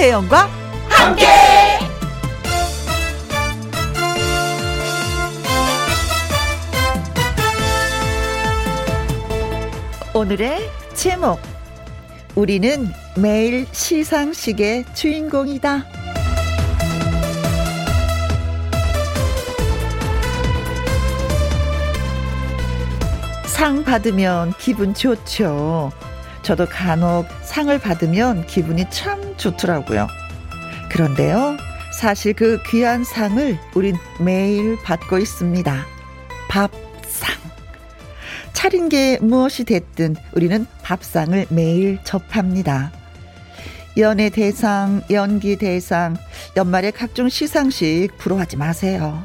김혜영과 함께. 오늘의 제목 우리는 매일 시상식의 주인공이다. 상 받으면 기분 좋죠. 저도 간혹 상을 받으면 기분이 참 좋더라고요. 그런데요, 사실 그 귀한 상을 우린 매일 받고 있습니다. 밥상. 차린 게 무엇이 됐든 우리는 밥상을 매일 접합니다. 연예 대상, 연기 대상, 연말에 각종 시상식 부러워하지 마세요.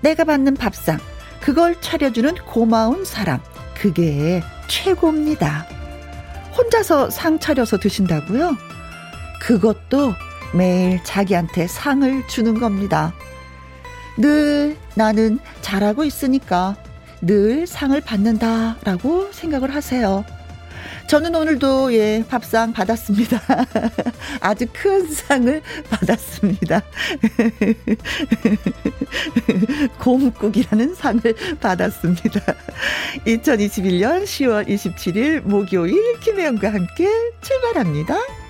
내가 받는 밥상, 그걸 차려주는 고마운 사람, 그게 최고입니다. 혼자서 상 차려서 드신다고요? 그것도 매일 자기한테 상을 주는 겁니다. 늘 나는 잘하고 있으니까 늘 상을 받는다라고 생각을 하세요. 저는 오늘도 예, 밥상 받았습니다. 아주 큰 상을 받았습니다. 곰국이라는 상을 받았습니다. 2021년 10월 27일 목요일 김혜영과 함께 출발합니다.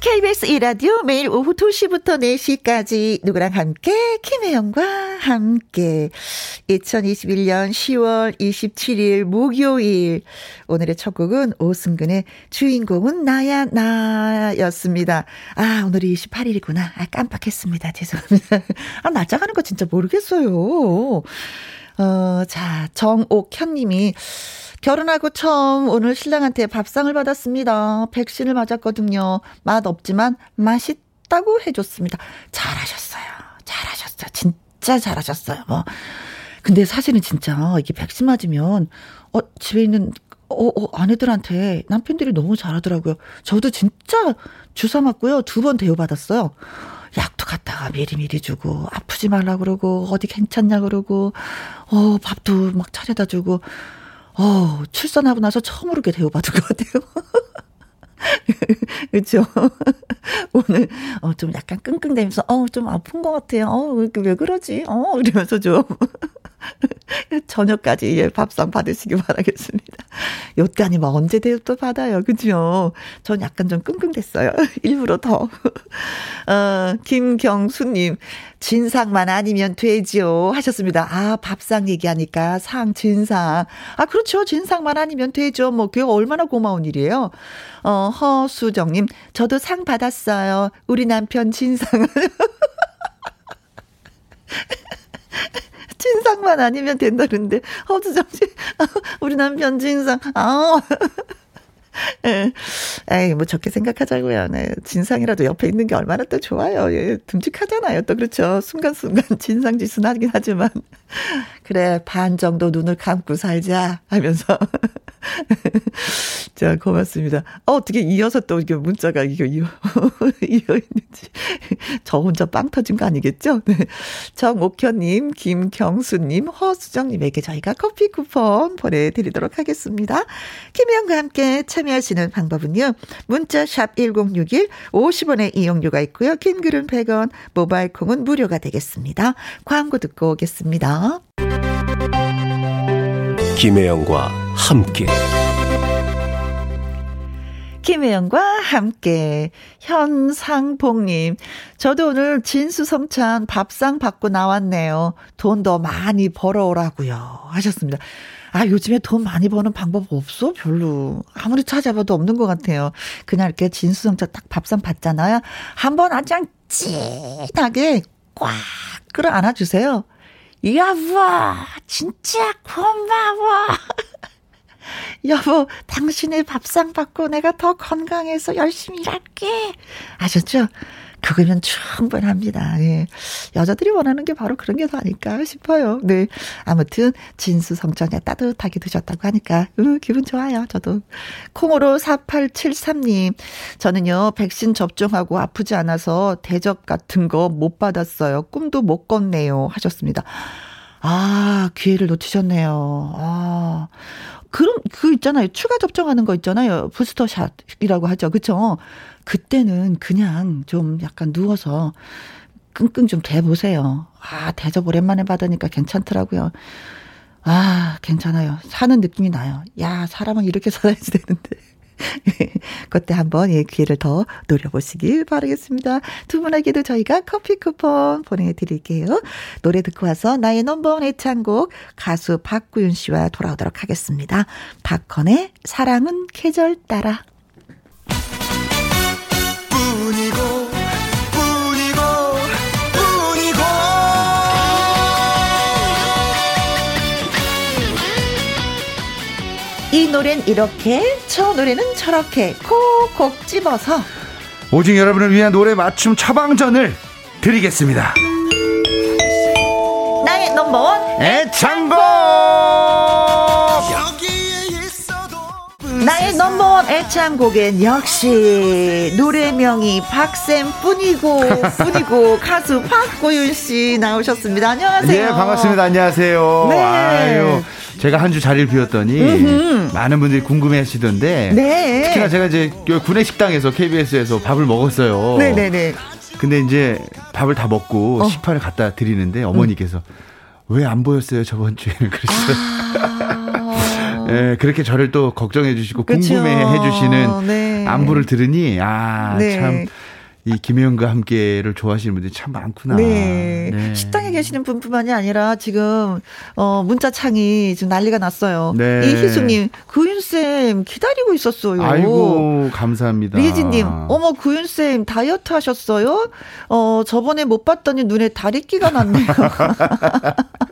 KBS 이라디오 매일 오후 2시부터 4시까지 누구랑 함께 김혜영과 함께 2021년 10월 27일 목요일 오늘의 첫 곡은 오승근의 주인공은 나야 나였습니다. 아 오늘이 28일이구나. 아 깜빡했습니다. 죄송합니다. 아 날짜 가는 거 진짜 모르겠어요. 어, 자 정옥현 님이 결혼하고 처음 오늘 신랑한테 밥상을 받았습니다. 백신을 맞았거든요. 맛 없지만 맛있다고 해줬습니다. 잘하셨어요. 잘하셨어요. 진짜 잘하셨어요. 뭐. 근데 사실은 진짜 이게 백신 맞으면 어 집에 있는 어, 어 아내들한테 남편들이 너무 잘하더라고요. 저도 진짜 주사 맞고요. 두 번 대우 받았어요. 약도 갖다가 미리미리 주고 아프지 말라 그러고 어디 괜찮냐 그러고 어 밥도 막 차려다 주고 어, 출산하고 나서 처음으로 게 대우받은 것 같아요. 그렇죠. 오늘 어, 좀 약간 끙끙대면서 어, 좀 아픈 것 같아요. 어, 왜, 왜 그러지? 어, 이러면서 좀 저녁까지 예, 밥상 받으시기 바라겠습니다. 요때 아니면 언제 대우도 받아요. 그죠? 전 약간 좀 끙끙댔어요. 일부러 더. 어, 김경수님, 진상만 아니면 되지요. 하셨습니다. 아, 밥상 얘기하니까 상, 진상. 아, 그렇죠. 진상만 아니면 되죠. 뭐, 그게 얼마나 고마운 일이에요. 어, 허수정님, 저도 상 받았어요. 우리 남편 진상을. 진상만 아니면 된다는데 허수정 씨, 우리 남편 진상. 아. 예. 에이, 뭐 좋게 생각하자고요. 네. 진상이라도 옆에 있는 게 얼마나 또 좋아요. 예, 듬직하잖아요. 또 그렇죠. 순간순간 진상짓은 하긴 하지만. 그래, 반 정도 눈을 감고 살자 하면서. 자, 고맙습니다. 어, 어떻게 이어서 또 이게 문자가 이거 이어, 이어 있는지. 저 혼자 빵 터진 거 아니겠죠? 네. 정옥현님, 김경수님, 허수정님에게 저희가 커피 쿠폰 보내드리도록 하겠습니다. 김혜영과 함께 참 여하시는 방법은요. 문자 샵 1061, 50원의 이용료가 있고요. 긴 글은 100원, 모바일 콩은 무료가 되겠습니다. 광고 듣고 오겠습니다. 김혜영과 함께 김혜영과 함께 현상봉님 저도 오늘 진수성찬 밥상 받고 나왔네요. 돈 더 많이 벌어오라고요 하셨습니다. 아 요즘에 돈 많이 버는 방법 없어 별로 아무리 찾아봐도 없는 것 같아요. 그냥 이렇게 진수성찬 딱 밥상 받잖아요. 한번 아주 찐하게 꽉 끌어 안아주세요. 여보, 진짜 고마워. 여보, 당신의 밥상 받고 내가 더 건강해서 열심히 일할게. 아셨죠? 그거면 충분합니다. 예. 여자들이 원하는 게 바로 그런 게 더 아닐까 싶어요. 네. 아무튼, 진수성찬에 따뜻하게 드셨다고 하니까, 음, 기분 좋아요. 저도. 콩으로 4873님. 저는요, 백신 접종하고 아프지 않아서 대접 같은 거 못 받았어요. 꿈도 못 꿨네요. 하셨습니다. 아, 기회를 놓치셨네요. 아, 그런 그 있잖아요. 추가 접종하는 거 있잖아요. 부스터샷이라고 하죠. 그렇죠? 그때는 그냥 좀 약간 누워서 끙끙 좀 대보세요. 아, 대접 오랜만에 받으니까 괜찮더라고요. 아, 괜찮아요. 사는 느낌이 나요. 야, 사람은 이렇게 살아야지 되는데. 그때 한번 예, 기회를 더 노려보시길 바라겠습니다. 두 분에게도 저희가 커피 쿠폰 보내드릴게요. 노래 듣고 와서 나의 넘버원 애창곡 가수 박구윤 씨와 돌아오도록 하겠습니다. 박헌의 사랑은 계절 따라. 이 노래는 이렇게 저 노래는 저렇게 콕콕 집어서 오직 여러분을 위한 노래 맞춤 처방전을 드리겠습니다. 나의 넘버원 애창곡 나의 넘버원 애창곡엔 역시 노래명이 박쌤뿐이고 뿐이고 가수 박고윤 씨 나오셨습니다. 안녕하세요. 예, 반갑습니다. 안녕하세요. 네. 아유. 제가 한 주 자리를 비웠더니 음흠. 많은 분들이 궁금해 하시던데 네. 특히나 제가 이제 구내 식당에서 KBS에서 밥을 먹었어요. 네네네. 근데 이제 밥을 다 먹고 어. 식판을 갖다 드리는데 어머니께서 음. 왜안 보였어요 저번 주에 그러셨어요. 아. 네, 그렇게 저를 또 걱정해 주시고 궁금해 해 주시는 네. 안부를 들으니 아참 네. 이 김혜영과 함께를 좋아하시는 분들이 참 많구나. 네. 네. 식당에 계시는 분뿐만이 아니라 지금 어 문자 창이 지금 난리가 났어요. 네. 이희수님 구윤 쌤 기다리고 있었어요. 아이고 감사합니다. 리지님 어머 구윤 쌤 다이어트 하셨어요? 어 저번에 못 봤더니 눈에 다리끼가 났네요.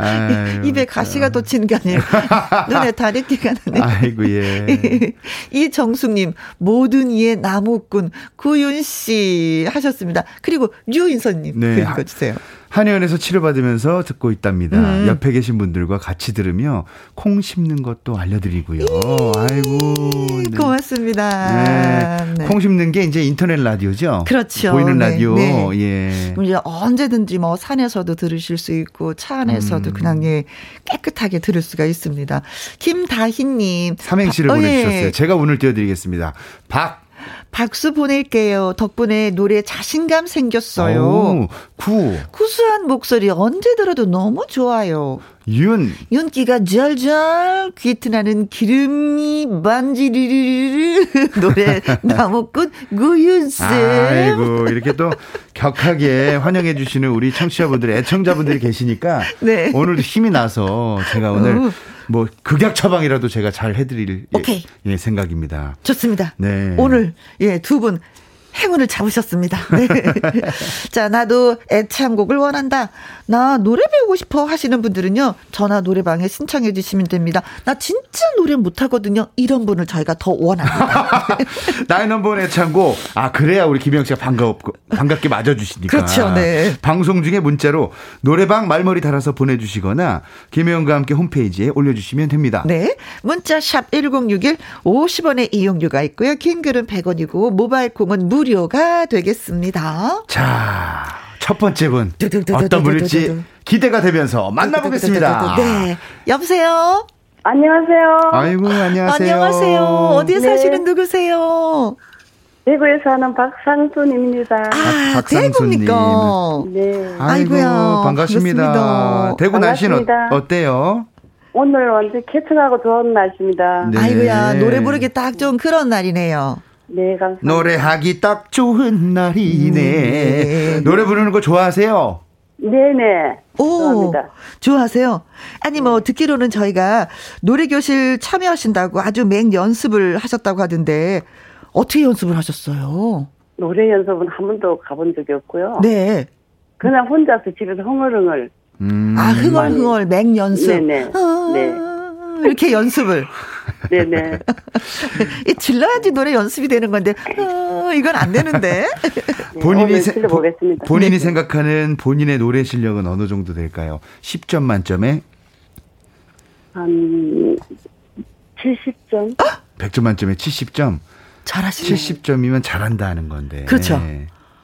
아유, 입에 가시가 돋치는 게 아니에요. 눈에 다리끼가 나네. 아이고 예. 이 정숙님 모든 이의 나무꾼 구윤 씨 하셨습니다. 그리고 류인선님 네. 읽어주세요. 한의원에서 치료받으면서 듣고 있답니다. 음. 옆에 계신 분들과 같이 들으며 콩 심는 것도 알려드리고요. 아이고. 네. 고맙습니다. 네. 네. 콩 심는 게 이제 인터넷 라디오죠. 그렇죠. 보이는 네. 라디오. 네. 예. 이제 언제든지 뭐 산에서도 들으실 수 있고 차 안에서도 음. 그냥 예 깨끗하게 들을 수가 있습니다. 김다희님. 삼행시를 어, 보내주셨어요. 예. 제가 오늘 띄워드리겠습니다. 박. 박수 보낼게요. 덕분에 노래 자신감 생겼어요. 오, 구. 구수한 목소리 언제 들어도 너무 좋아요. 윤. 윤기가 절절 귀트나는 기름이 만지르르르 노래 나무꽃 구윤쌤. 아이고, 이렇게 또 격하게 환영해 주시는 우리 청취자분들, 애청자분들이 계시니까 네. 오늘도 힘이 나서 제가 오늘 오. 뭐 극약 처방이라도 제가 잘 해드릴 예, 예, 생각입니다. 좋습니다. 네. 오늘 예 두 분 행운을 잡으셨습니다. 네. 자, 나도 애창곡을 원한다. 나 노래 배우고 싶어 하시는 분들은요. 전화 노래방에 신청해 주시면 됩니다. 나 진짜 노래 못하거든요. 이런 분을 저희가 더 원합니다. 나의 넘버원 애창곡. 아, 그래야 우리 김영 씨가 반갑, 반갑게 맞아주시니까. 그렇죠. 네. 방송 중에 문자로 노래방 말머리 달아서 보내주시거나 김혜영과 함께 홈페이지에 올려주시면 됩니다. 네. 문자 샵 1061 50원의 이용료가 있고요. 긴 글은 100원이고 모바일 콩은 무료 무료가 되겠습니다. 자, 첫 번째 분 어떤 분일지 기대가 되면서 만나보겠습니다. 네, 여보세요. 안녕하세요. 아이고 안녕하세요. 안녕하세요. 어디에 네. 사시는 누구세요? 대구에 사는 박상순입니다. 아, 박상순님. 네. 아이고야 반갑습니다. 반갑습니다. 대구 날씨는 어, 때요 오늘 완전 캐팅하고 좋은 날씨입니다. 네. 아이고야 노래 부르기 딱 좋은 그런 날이네요. 네, 감사합니다. 노래하기 딱 좋은 날이네. 네. 노래 부르는 거 좋아하세요? 네네. 오, 좋아합니다. 좋아하세요? 아니, 뭐, 듣기로는 저희가 노래교실 참여하신다고 아주 맹 연습을 하셨다고 하던데, 어떻게 연습을 하셨어요? 노래 연습은 한 번도 가본 적이 없고요. 네. 그냥 혼자서 집에서 흥얼흥얼. 음. 아, 흥얼흥얼 맹 연습. 네네. 아, 네. 이렇게 연습을. 네네. 이 질러야지 노래 연습이 되는 건데, 어, 이건 안 되는데. 네, 본인이, 세, 보겠습니다. 본인이 네. 생각하는 본인의 노래 실력은 어느 정도 될까요? 10점 만점에? 한 70점? 100점 만점에 70점? 잘하시네. 70점이면 잘한다는 건데. 그렇죠.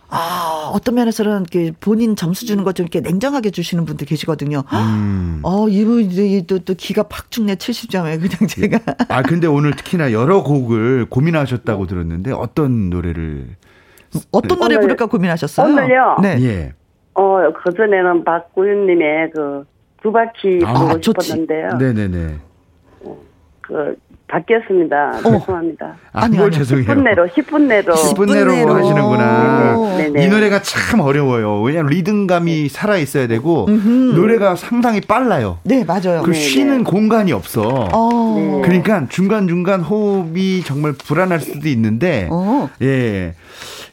아, 어떤 면에서는 이렇게 본인 점수 주는 것 좀 이렇게 냉정하게 주시는 분들 계시거든요. 음. 어, 이분 또, 또 기가 팍 죽네 70점에 그냥 제가. 아, 근데 오늘 특히나 여러 곡을 고민하셨다고 들었는데 어떤 노래를 어떤 노래 부를까 고민하셨어요? 오늘요? 네. 예. 어, 그전에는 박구윤님의 그, 두 바퀴 아, 보고 싶었는데요. 네네네. 그, 바뀌었습니다. 어. 죄송합니다. 아, 뭘 죄송해요. 10분 내로, 10분 내로. 10분 내로 하시는구나. 네네. 이 노래가 참 어려워요. 왜냐면 리듬감이 살아 있어야 되고 음흠. 노래가 상당히 빨라요. 네, 맞아요. 그. 쉬는 공간이 없어. 어. 네. 그러니까 중간중간 호흡이 정말 불안할 수도 있는데 어. 예.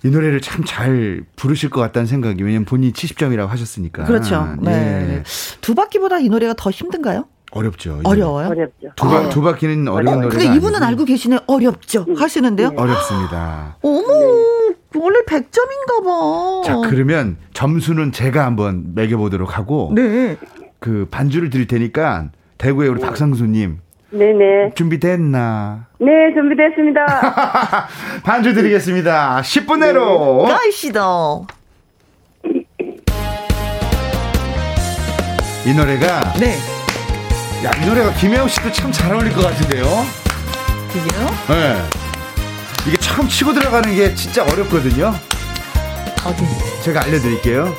이 노래를 참 잘 부르실 것 같다는 생각이 왜냐면 본인이 70점이라고 하셨으니까. 그렇죠. 네. 네. 두 바퀴보다 이 노래가 더 힘든가요? 어렵죠. 어려워요? 어렵죠. 두, 바, 네. 두 바퀴는 어려운 노래가 근데 이분은 아니지. 알고 계시네. 어렵죠. 음. 하시는데요. 네. 어렵습니다. 어머, 네. 원래 100점인가 봐. 자, 그러면 점수는 제가 한번 매겨 보도록 하고. 네. 그 반주를 드릴 테니까 대구의 우리 네. 박상수 님. 네네. 준비됐나? 네, 준비됐습니다. 반주 드리겠습니다. 10분 내로. 가시다. 이 노래가. 네. 야, 이 노래가 김혜영 씨도 참 잘 어울릴 것 같은데요? 그게요? 네. 이게 처음 치고 들어가는 게 진짜 어렵거든요. 어디? 제가 알려드릴게요.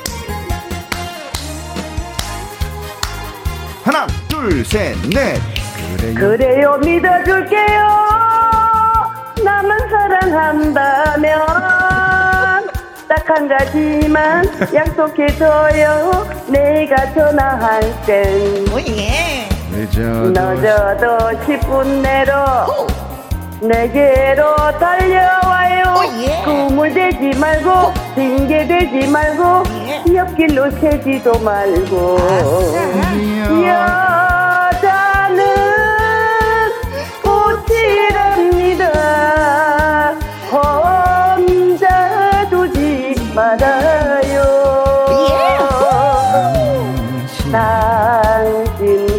하나, 둘, 셋, 넷. 그래요. 그래요, 믿어줄게요. 나만 사랑한다면 딱 한 가지만 약속해줘요. 내가 전화할 땐. 오예. 늦어도, 늦어도 10분 내로 내게로 달려와요. 예. 꿈을 대지 말고 핑계 대지 말고 예. 옆길로 새지도 말고. 여자는 꽃이랍니다. 혼자 두지 말아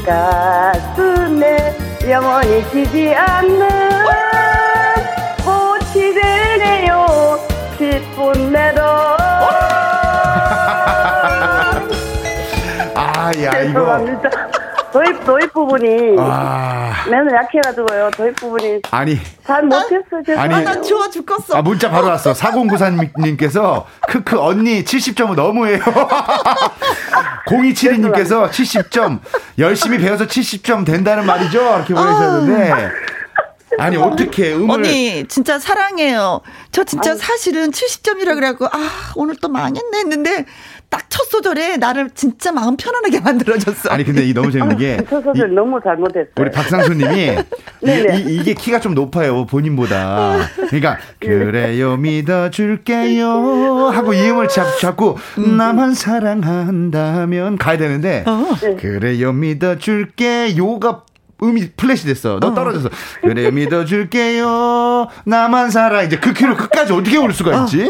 가슴에 영원히 지지 않는 꽃이 되네요 10분 내로 아, 야, 죄송합니다. 도입, 도입 부분이 아... 맨날 약해가지고요. 도입 부분이 아니 잘 못했어. 요 아니 나 좋아 죽겠어. 아 문자 바로 왔어. 4094님께서 크크 언니 70점은 너무해요. 0272님께서 70점 열심히 배워서 70점 된다는 말이죠. 이렇게 보내셨는데. 아... 아니 어떻게 음을 언니 진짜 사랑해요. 저 진짜 아니. 사실은 70점이라 그래갖고 아 오늘 또 망했네 했는데 딱 첫 소절에 나를 진짜 마음 편안하게 만들어줬어. 아니 근데 이 너무 재밌는 게 첫 소절 이, 너무 잘못했어요. 우리 박상수님이 이, 게 키가 좀 높아요 본인보다. 그러니까 그래요 믿어줄게요 하고 이 음을 잡, 잡고 음. 나만 사랑한다면 가야 되는데 어. 그래요 믿어줄게요가 음이 플랫이 됐어. 너 어. 떨어져서. 그래, 믿어줄게요. 나만 살아. 이제 그 키로 끝까지 어떻게 올 수가 있지?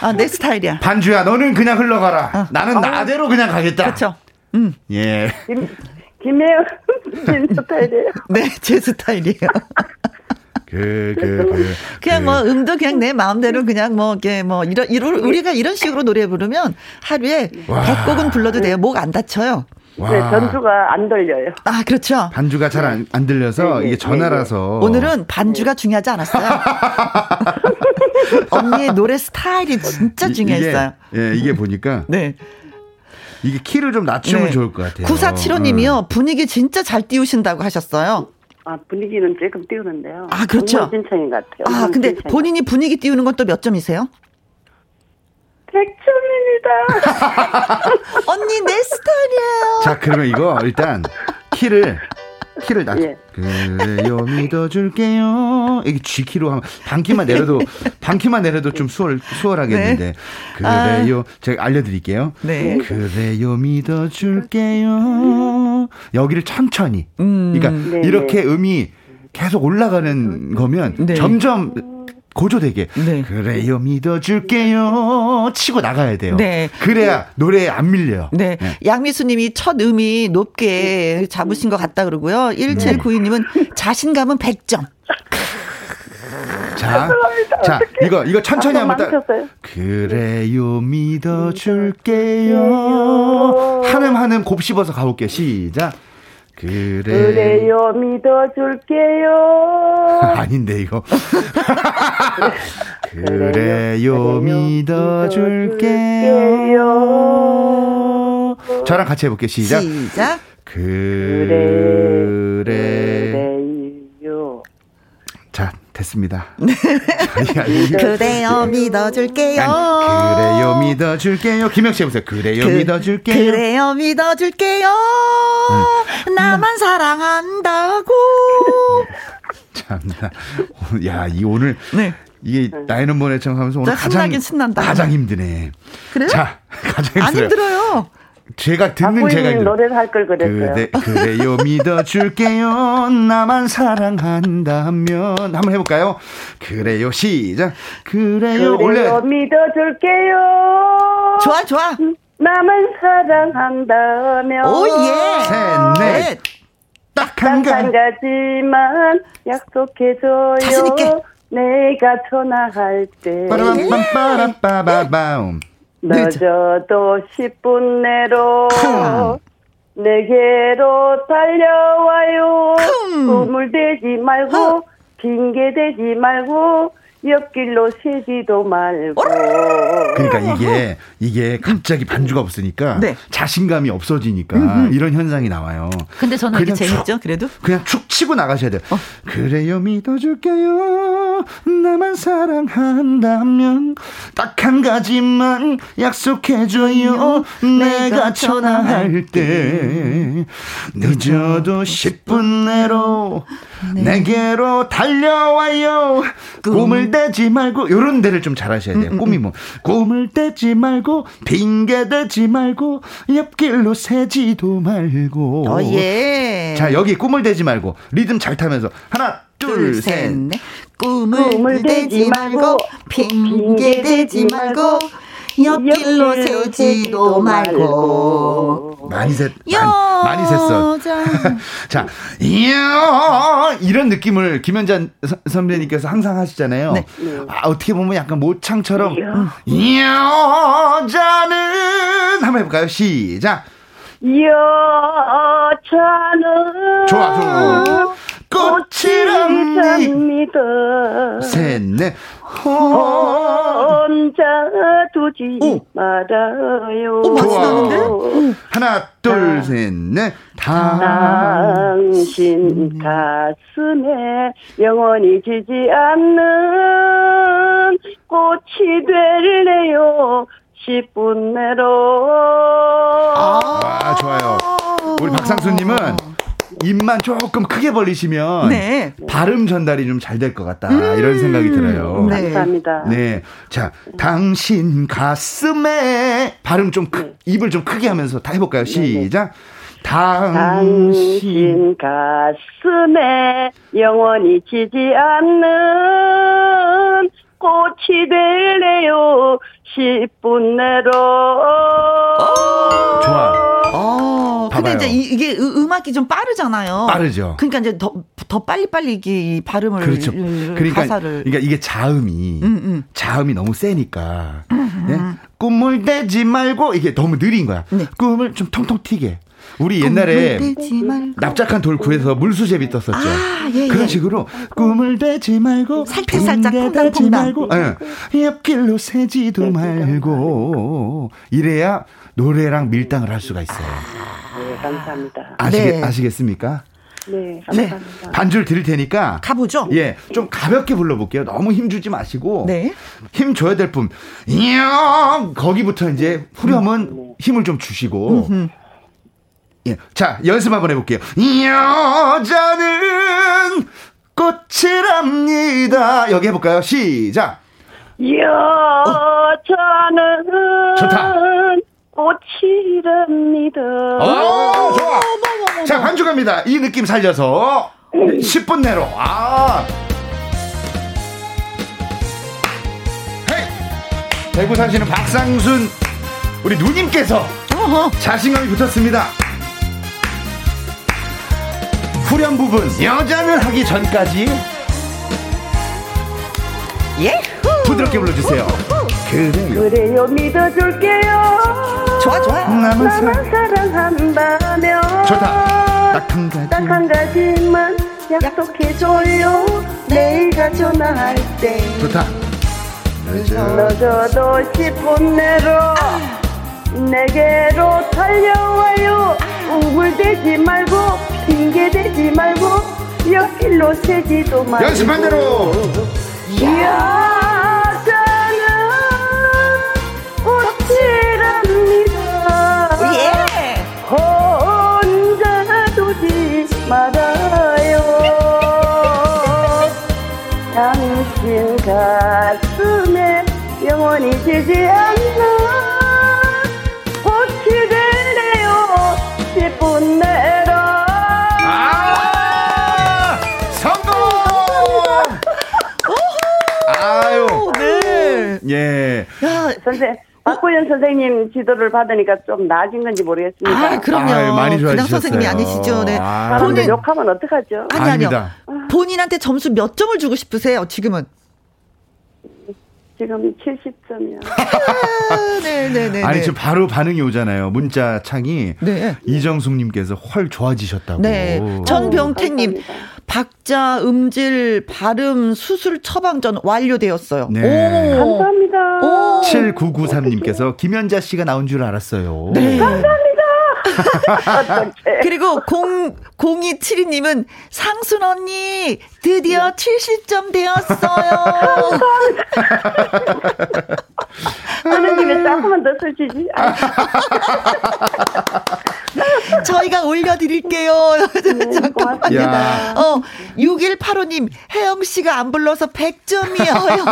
어. 아, 내 스타일이야. 반주야, 너는 그냥 흘러가라. 어. 나는 어. 나대로 그냥 가겠다. 그렇죠. 음. 예. 김, 김혜영 님 스타일이에요? 네, 제 스타일이에요. 그, 그, 그, 그냥 뭐 음도 그냥 내 마음대로 그냥 뭐 이게 뭐 이런 이런 우리가 이런 식으로 노래 부르면 하루에 와. 100곡은 불러도 돼요. 목 안 다쳐요. 네, 전주가 안 들려요. 아, 그렇죠. 반주가 잘 안 안 들려서 네, 네, 이게 전화라서. 네, 오늘은 반주가 중요하지 않았어요. 언니의 노래 스타일이 진짜 중요했어요. 이게, 예, 이게 보니까. 네. 이게 키를 좀 낮추면 네. 좋을 것 같아요. 9475님이요. 어. 분위기 진짜 잘 띄우신다고 하셨어요. 아, 분위기는 조금 띄우는데요. 아, 그렇죠. 진창인 것 같아요. 아, 근데 본인이 분위기 띄우는 건 또 몇 점이세요? 100점입니다. 언니 내 스타일이에요. 자, 그러면 이거 일단 키를 키를 낮. 예. 그래요 믿어줄게요. 이게 G 키로 하면 반 키만 내려도 반 키만 내려도 좀 수월 수월하겠는데. 네. 그래요. 아. 제가 알려드릴게요. 네. 그래요 믿어줄게요. 여기를 천천히. 음. 그러니까 네. 이렇게 음이 계속 올라가는 거면 네. 점점 고조되게 네. 그래요 믿어줄게요 치고 나가야 돼요. 네. 그래야 노래에 안 밀려요. 네. 네. 양미수님이 첫 음이 높게 잡으신 것 같다 그러고요. 1792님은 자신감은 100점. 자, 자, 이거, 이거 천천히 한번 딱. 그래요, 믿어줄게요. 한음 한음 곱씹어서 가볼게요. 시작. 그래. 그래요, 믿어줄게요. 아닌데, 이거. 그래요, 믿어줄게요. 저랑 같이 해볼게요. 시작. 시작. 그래. 그래요. 자, 됐습니다. 그래요, 믿어줄게요. 아니, 그래요, 믿어줄게요. 김영 씨 해보세요. 그래요, 그, 믿어줄게요. 그래요, 믿어줄게요. 음. 나만 사랑한다고. 참나. 야, 이 오늘. 네. 이게 나이는 번에 청하면서 오늘 가장 신난다. 가장 힘드네. 그래요? 자, 가장 힘들어요. 안 힘들어요. 제가 듣는 제가 노래를 할 걸 그랬어요. 그래, 그래요 믿어줄게요. 나만 사랑한다면. 한번 해볼까요? 그래요 시작. 그래요 그래요 믿어줄게요. 좋아 좋아. 나만 사랑한다면. 오예. 셋넷. 딱한 가지만 약속해줘요. 자신있게. 내가 전화할 때. 빠라빰빠라빠바밤 늦어도 10분 내로 내게로 달려와요. 꿈을 대지 말고 어. 핑계 대지 말고 옆길로 새지도 말고. 그러니까 이게 이게 갑자기 반주가 없으니까 네. 자신감이 없어지니까 음음. 이런 현상이 나와요. 근데 저는 이게 재밌죠. 그래도 그냥 축 치고 나가셔야 돼요. 어. 그래요 믿어줄게요. 나만 사랑한다면 딱 한 가지만 약속해줘요. 내가 전화할 때 늦어도 10분 내로 네. 내게로 달려와요. 꿈을 대지 말고 요런 데를 좀 잘하셔야 돼요. 음, 음, 꿈이 음. 뭐 꿈을 대지 말고 핑계 대지 말고 옆길로 새지도 말고. 어 예. 자 여기 꿈을 대지 말고 리듬 잘 타면서 하나 둘, 셋, 넷. 꿈을, 꿈을 대지 말고 핑계 대지 말고 옆길로 세지도 말고. 많이 셌, 많이, 많이 셌어. 자, 이야, 이런 느낌을 김현자 선배님께서 항상 하시잖아요. 네. 아, 어떻게 보면 약간 모창처럼, 이야, 자는, 한번 해볼까요? 시작. 여자는. 좋아, 좋아. 꽃이랍니다. 셋넷 혼자 두지 오. 말아요. 오, 좋아. 하나 둘셋넷 당신 가슴에 영원히 지지 않는 꽃이 될래요. 10분 내로. 아, 좋아요. 우리 박상수님은 입만 조금 크게 벌리시면 네. 발음 전달이 좀 잘 될 것 같다 음~ 이런 생각이 들어요. 네. 감사합니다. 네, 자 당신 가슴에 발음 좀 크, 네. 입을 좀 크게 하면서 다 해볼까요? 네, 네. 시작. 당신 가슴에 영원히 지지 않는 꽃이 될래요 10분 내로 좋아 어, 근데 이제 이 게 음악이 좀 빠르잖아요. 빠르죠. 그러니까 이제 더, 더 빨리빨리 이게 발음을. 그렇죠. 그러니까, 가사를. 그러니까 이게 자음이, 음, 음. 자음이 너무 세니까. 음, 네? 꿈을 대지 말고 이게 너무 느린 거야. 네. 꿈을 좀 통통 튀게. 우리 옛날에 납작한 돌 구해서 물수제비 떴었죠. 아, 예, 예. 그런 식으로 꿈을 대지 말고 살짝살짝 퐁당퐁당 말고 예. 옆길로 새지도 말고 이래야 노래랑 밀당을 할 수가 있어요. 네, 감사합니다. 아시겠, 네. 아시겠습니까? 네, 감사합니다. 네. 반주를 드릴 테니까 가보죠. 예, 좀 가볍게 불러볼게요. 너무 힘 주지 마시고 네. 힘 줘야 될 분. 이야 거기부터 이제 후렴은 음. 힘을 좀 주시고. 음흠. 예, 자 연습 한번 해볼게요. 여자는 꽃이랍니다. 여기 해볼까요? 시작. 여자는 어. 좋다. 꽃이랍니다. 오, 좋아. 자, 반주 갑니다. 이 느낌 살려서 10분 내로. 아. 헤이. 대구 사시는 박상순 우리 누님께서 자신감이 붙었습니다. 후렴 부분 여자는 하기 전까지 부드럽게 불러주세요. 그래요. 그래요, 믿어줄게요. 좋아, 좋아. 나만, 나만 사랑한다면. 좋다. 딱한 가지. 딱한 가지만 약속해줘요. 내가 전화할 때. 좋다. 늦어도 10분 내로 내게로 달려와요. 우물대지 말고 핑계대지 말고 옆길로 새지도 말고 연습한 대로. 여자는 꽃이랍니다. 예. 혼자 두지 말아요. 당신 가슴에 영원히 지지 않 예. 야, 선생 박구현 선생님 지도를 받으니까 좀 나아진 건지 모르겠습니다. 아, 그럼요. 아유, 많이 그냥 좋아지셨어요. 선생님이 아니시죠. 네. 아. 본인, 욕하면 어떡하죠? 아니, 아니요. 아닙니다. 본인한테 점수 몇 점을 주고 싶으세요, 지금은? 지금 70점이요. 아, 네네네. 아니 지금 바로 반응이 오잖아요. 문자 창이 네. 이정숙님께서 헐 좋아지셨다고. 네. 전병태님. 박자, 음질, 발음, 수술 처방전 완료되었어요. 네. 오. 감사합니다. 오. 7993님께서 김연자 씨가 나온 줄 알았어요. 네. 어떡해. 그리고 0, 0272님은 상순 언니, 드디어 70점 되었어요. 집에 조금만 더 설치지. 아, 저희가 올려드릴게요. 잠깐만요. 고맙습니다. 야. 어, 6185님, 혜영 씨가 안 불러서 100점이에요.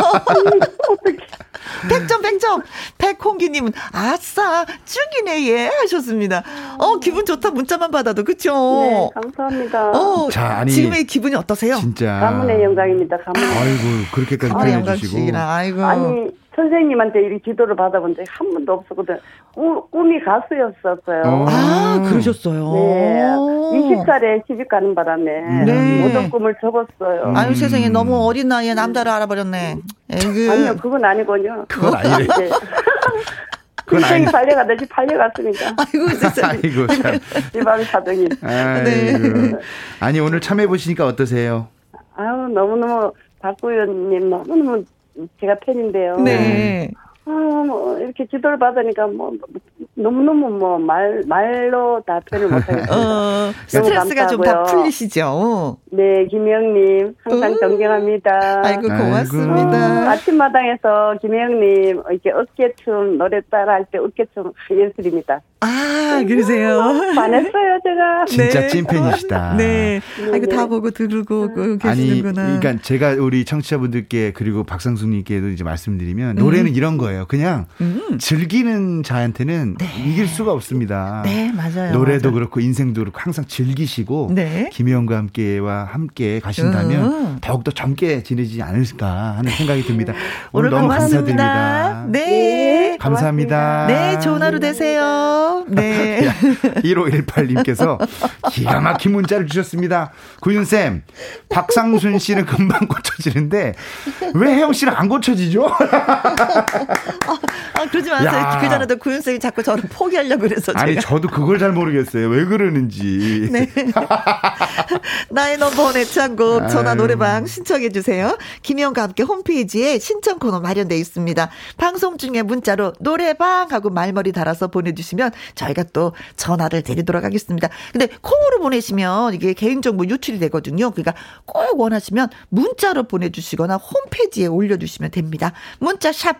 100점, 100점. 백홍기님은, 아싸, 쭉이네, 예. 하셨습니다. 어, 기분 좋다. 문자만 받아도, 그쵸? 네, 감사합니다. 어, 자, 아니, 지금의 기분이 어떠세요? 진짜. 가문의 영광입니다. 가문의 아이고 그렇게까지 아, 표현해주시고. 영광씨나, 아이고. 아니 선생님한테 이 지도를 받아본 적이 한 번도 없었거든. 꾸, 꿈이 가수였었어요. 어. 아, 그러셨어요. 네. 20살에 시집 가는 바람에 네. 모든 꿈을 접었어요. 아유, 세상에 너무 어린 나이에 남자를 알아버렸네. 에이그. 아니요, 그건 아니군요. 그건 아니래. 이제 그건 인생이 아니. 달려가듯이 달려갔으니까. 아이고, 세상에. 아이고 참. 집안 사정이. 네. 아이고. 아니 오늘 참여해 보시니까 어떠세요? 아유, 너무너무 박구현님 너무너무 제가 팬인데요. 네. 아, 뭐, 이렇게 지도를 받으니까 뭐, 너무너무 뭐, 말, 말로 다 표현을 못하겠어요. 어, 스트레스가 좀다 감사하고요. 풀리시죠? 네, 김영님, 항상 음. 존경합니다. 아이고, 아이고. 고맙습니다. 아침마당에서 김영님, 이렇게 어깨춤, 노래 따라 할 때 어깨춤 예술입니다. 아, 그러세요? 반했어요, 제가. 진짜 네. 찐팬이시다. 네. 아이고, 네. 다 보고 들고 그 아니, 계시는구나. 그러니까 제가 우리 청취자분들께 그리고 박상숙님께도 이제 말씀드리면 노래는 이런 거예요. 그냥 음. 즐기는 자한테는 이길 수가 없습니다. 네, 맞아요. 노래도 맞아요. 그렇고 인생도 그렇고 항상 즐기시고 네. 김혜영과 함께와 함께 가신다면 음. 더욱더 젊게 지내지 않을까 하는 생각이 듭니다. 오늘, 오늘 너무 고맙습니다. 감사드립니다. 네. 네, 감사합니다. 네, 좋은 하루 되세요. 네. 1518님께서 기가 막힌 문자를 주셨습니다. 구윤쌤, 박상순 씨는 금방 고쳐지는데 왜 혜영 씨는 안 고쳐지죠? 아, 그러지 마세요. 야. 그 전에도 구윤쌤이 자꾸 저를 포기하려고 그래서 제가. 아니, 저도 그걸 잘 모르겠어요. 왜 그러는지. 네. 나의 넘버원 애창곡 전화. 노래방 신청해 주세요. 김희영과 함께 홈페이지에 신청 코너 마련돼 있습니다. 방송 중에 문자로 노래방 하고 말머리 달아서 보내주시면 저희가 또 전화를 드리도록 하겠습니다. 근데 콩으로 보내시면 이게 개인정보 유출이 되거든요. 그러니까 꼭 원하시면 문자로 보내주시거나 홈페이지에 올려주시면 됩니다. 문자 샵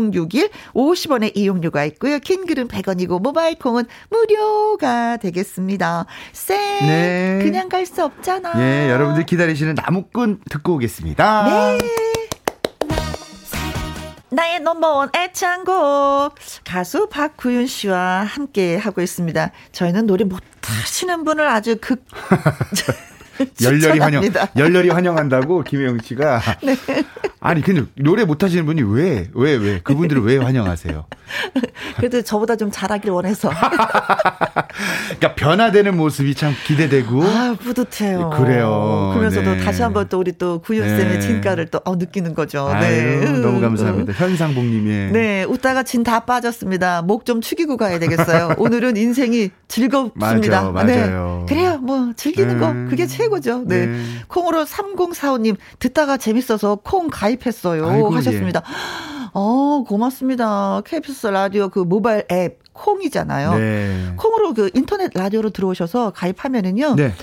1061, 50원의 이용료가 있고요. 긴 글은 100원이고 모바일 콩은 무료가 되겠습니다. 쌤, 네. 그냥 갈 수 없잖아. 예, 여러분들 기다리시는 나무꾼 듣고 오겠습니다. 네. 나의 넘버원 애창곡 가수 박구윤 씨와 함께 하고 있습니다. 저희는 노래 못하시는 분을 아주 극 열렬히 환영, 열렬히 환영한다고 김혜영 씨가. 네. 아니 근데 노래 못하시는 분이 왜 왜 왜 그분들을 왜 환영하세요? 그래도 저보다 좀 잘하길 원해서. 그러니까 변화되는 모습이 참 기대되고. 아 뿌듯해요. 그래요. 그러면서도 네. 다시 한번 또 우리 또 구윤 쌤의 네. 진가를 또 어, 느끼는 거죠. 아유, 네. 너무 감사합니다. 현상복님의. 네, 웃다가 진 다 빠졌습니다. 목 좀 축이고 가야 되겠어요. 오늘은 인생이 즐겁습니다. 맞아, 맞아요. 네. 그래요, 뭐 즐기는 거 네. 그게 최고 죠. 네. 네. 콩으로 3045님 듣다가 재밌어서 콩 가입했어요. 아이고, 하셨습니다. 예. 어, 고맙습니다. KBS 라디오 그 모바일 앱 콩이잖아요. 네. 콩으로 그 인터넷 라디오로 들어오셔서 가입하면은요. 네.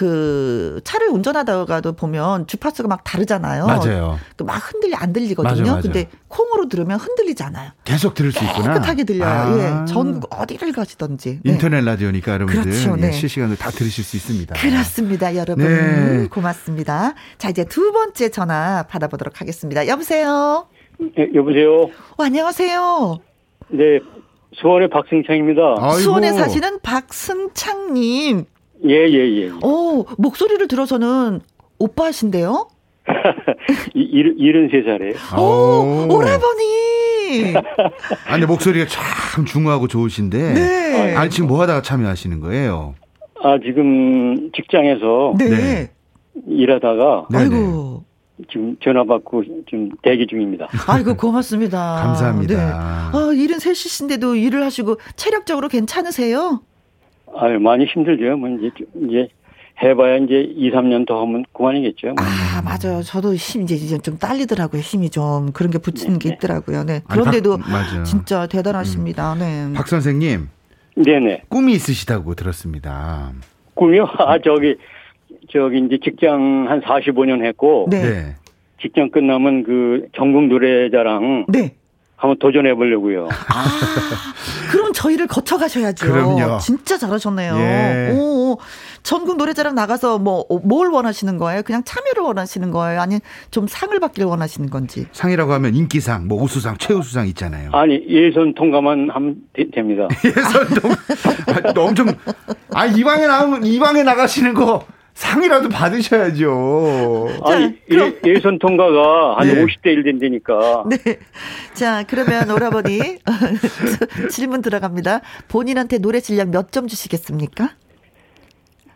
그 차를 운전하다가도 보면 주파수가 막 다르잖아요. 맞아요. 그 막 흔들리 안 들리거든요. 맞아, 맞아. 근데 콩으로 들으면 흔들리잖아요. 계속 들을 수 있구나. 깨끗하게 들려요. 아. 예. 전국 어디를 가시던지. 네. 인터넷 라디오니까 여러분들 그렇죠, 예, 네. 예, 실시간으로 다 들으실 수 있습니다. 그렇습니다, 여러분. 네. 고맙습니다. 자, 이제 두 번째 전화 받아보도록 하겠습니다. 여보세요. 네, 여보세요. 어, 안녕하세요. 네, 수원의 박승창입니다. 아이고. 수원에 사시는 박승창님. 예, 예, 예. 오, 목소리를 들어서는 오빠신데요? 일, 73살에. 오, 오라버니! 아니, 목소리가 참 중후하고 좋으신데. 네. 아니, 지금 뭐 하다가 참여하시는 거예요? 아, 지금 직장에서. 네. 네. 일하다가. 네네. 아이고. 지금 전화 받고 지금 대기 중입니다. 아이고 고맙습니다. 감사합니다. 네. 아, 일은 셋이신데도 일을 하시고 체력적으로 괜찮으세요? 아유 많이 힘들죠. 뭐 이제 이제 해봐야 이제 2, 3년 더 하면 그만이겠죠. 아, 맞아요. 저도 힘, 이제, 이제 좀 딸리더라고요. 힘이 좀. 그런 게 붙이는 네. 게 있더라고요. 네. 그런데도 아니, 박, 진짜 대단하십니다. 음. 네. 박 선생님. 네네. 꿈이 있으시다고 들었습니다. 꿈이요? 아, 저기, 저기 이제 직장 한 45년 했고. 네. 네. 직장 끝나면 그 전국 노래자랑. 네. 한번 도전해 보려고요. 아, 그럼 저희를 거쳐 가셔야죠. 그럼요. 진짜 잘하셨네요. 예. 오, 전국 노래자랑 나가서 뭐 뭘 원하시는 거예요? 그냥 참여를 원하시는 거예요? 아니면 좀 상을 받기를 원하시는 건지? 상이라고 하면 인기상, 뭐 우수상, 최우수상 있잖아요. 아니 예선 통과만 하면 되, 됩니다. 예선 통과. 아, 엄청 아 이방에 나오면 이방에 나가시는 거 상이라도 받으셔야죠. 아니, 예, 예선 통과가 한 네. 50대 1 된다니까. 네. 자, 그러면 오라버니 질문 들어갑니다. 본인한테 노래 실력 몇 점 주시겠습니까?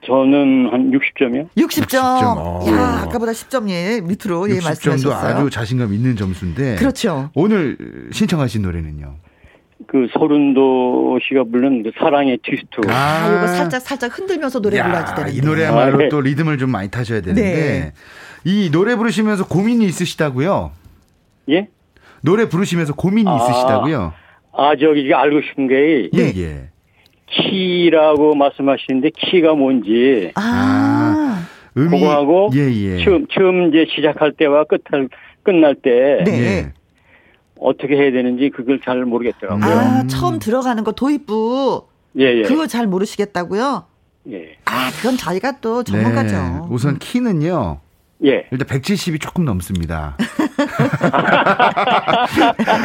저는 한 60점이요. 60점. 60점. 야, 아까보다 10점 예, 밑으로 예, 말씀하셨어요. 60점도 아주 자신감 있는 점수인데. 그렇죠. 오늘 신청하신 노래는요? 그 소른도 씨가 부른 그 사랑의 트위스트. 아, 아, 이거 살짝 살짝 흔들면서 노래 불러야지 되는데. 이 노래야말로 아, 네. 또 리듬을 좀 많이 타셔야 되는데. 네. 이 노래 부르시면서 고민이 있으시다고요? 예? 노래 부르시면서 고민이 아, 있으시다고요? 아, 저기 알고 싶은 게 예, 예. 키라고 말씀하시는데 키가 뭔지. 아. 아 음이 그거하고 예, 예. 처음 처음 이제 시작할 때와 끝할 끝날 때 네. 예. 어떻게 해야 되는지 그걸 잘 모르겠더라고요. 아, 음. 처음 들어가는 거 도입부. 예, 예. 그거 잘 모르시겠다고요? 예. 아, 그건 저희가 또 전문가죠. 네. 우선 키는요. 예. 일단 170이 조금 넘습니다.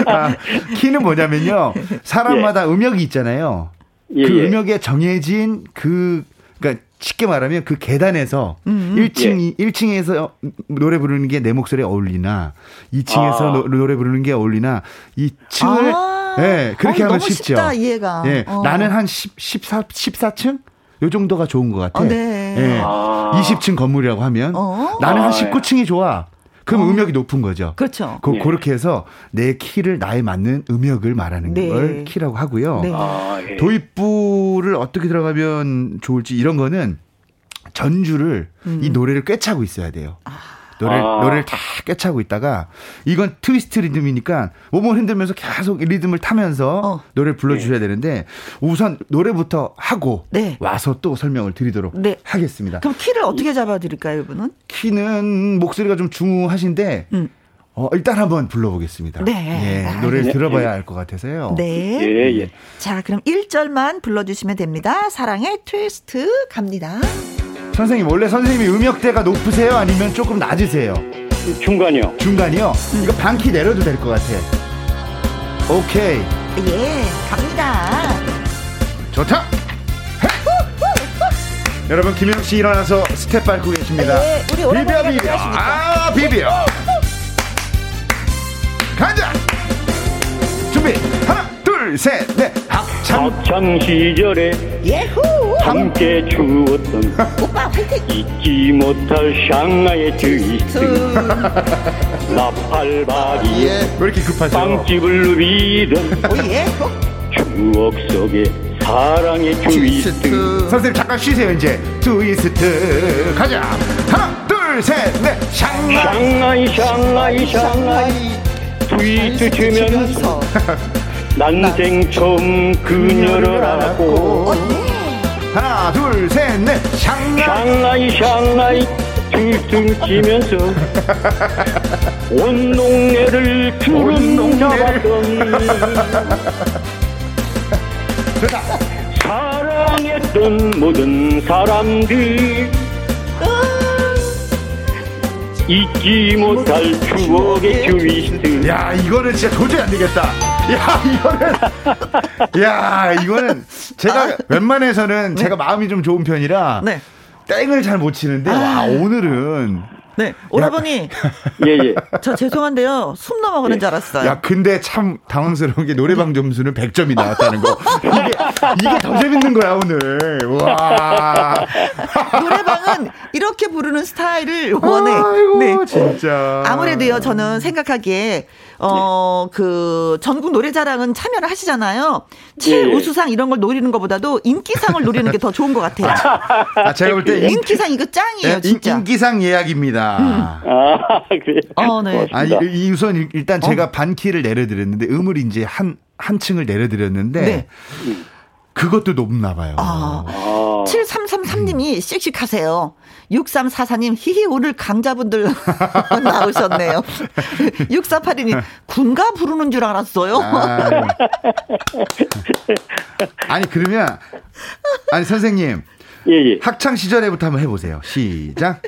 아, 키는 뭐냐면요. 사람마다 예. 음역이 있잖아요. 예, 그 예. 음역에 정해진 그, 그러니까 쉽게 말하면 그 계단에서 음, 1층 예. 1층에서 노래 부르는 게 내 목소리에 어울리나 2층에서 아. 노, 래 부르는 게 어울리나 2층을 아. 예, 그렇게 어, 하면 쉽죠. 쉽다, 이해가. 예. 어. 나는 한 10, 14 14층 요 정도가 좋은 것 같아. 어, 네. 예. 아. 20층 건물이라고 하면 어? 나는 한 19층이 아, 좋아. 그럼 어. 음역이 높은 거죠. 그렇죠. 그, 네. 그렇게 해서 내 키를 나에 맞는 음역을 말하는 네. 걸 키라고 하고요. 네. 아, 예. 도입부를 어떻게 들어가면 좋을지 이런 거는 전주를 음. 이 노래를 꿰차고 있어야 돼요. 아. 노래 아. 노래를 다 꿰차고 있다가 이건 트위스트 리듬이니까 몸을 흔들면서 계속 리듬을 타면서 어. 노래를 불러주셔야 네. 되는데 우선 노래부터 하고 네. 와서 또 설명을 드리도록 네. 하겠습니다. 그럼 키를 어떻게 잡아드릴까요, 이분은? 키는 목소리가 좀 중후하신데 음. 어, 일단 한번 불러보겠습니다. 네. 예, 노래를 네. 들어봐야 알것 같아서요. 네. 예, 예. 자, 그럼 1절만 불러주시면 됩니다. 사랑의 트위스트 갑니다. 선생님 원래 선생님이 음역대가 높으세요? 아니면 조금 낮으세요? 중간이요. 중간이요? 음. 이거 반키 내려도 될 것 같아. 오케이. 예, 갑니다. 좋다. 여러분 김영 씨 일어나서 스텝 밟고 계십니다. 네, 우리 비벼 비벼. 아 비벼. 가자. 준비 하나 둘 셋 넷. 학창. 학창 시절에 예후. 함께 추었던 오빠 잊지 못할 샹하이 트위스트 나팔바지에 왜 이렇게 급하죠? 빵집을 누비던 oh yeah. 추억 속에 사랑의 트위스트. 선생님 잠깐 쉬세요 이제. 트위스트. 가자. 하나 둘 셋 넷. 샹하이. 샹하이 샹하이 트위스트 추면서 난생 처음 그녀를 알았고. 하나 둘 셋 넷. 샹하이 샹하이 트위스트 추면서 온 동네를 주름 잡았던 사랑했던 모든 사람들 잊지 못할 추억의 트위스트 야 이거는 진짜 도저히 안 되겠다 야 이거는 야 이거는 제가 아. 웬만해서는 네. 제가 마음이 좀 좋은 편이라 네. 땡을 잘 못 치는데 아. 와 오늘은 네, 오라버니. 예, 예. 저 죄송한데요. 숨 넘어가는 예. 줄 알았어요. 야, 근데 참 당황스러운 게 노래방 점수는 100점이 나왔다는 거. 이게, 이게 더 재밌는 거야, 오늘. 와. 노래방은 이렇게 부르는 스타일을 원해. 아이고, 네. 진짜. 아무래도요, 저는 생각하기에 어, 네. 그 전국 노래자랑은 참여를 하시잖아요. 최우수상 네. 이런 걸 노리는 것보다도 인기상을 노리는 게 더 좋은 것 같아요. 아, 제가 볼 때 인기상 이거 짱이에요, 네, 진짜. 인기상 예약입니다. 음. 아, 그래요? 어, 네. 아, 이, 우선 일단 제가 어. 반키를 내려드렸는데 음을 이제 한, 한 층을 내려드렸는데 네. 그것도 높나 봐요. 아. 7333님이 음. 씩씩하세요. 6344님, 히히, 오늘 강자분들 나오셨네요. 6482님, 군가 부르는 줄 알았어요. 아, 니 그러면, 아니, 선생님. 예, 예. 학창 시절에부터 한번 해보세요. 시작.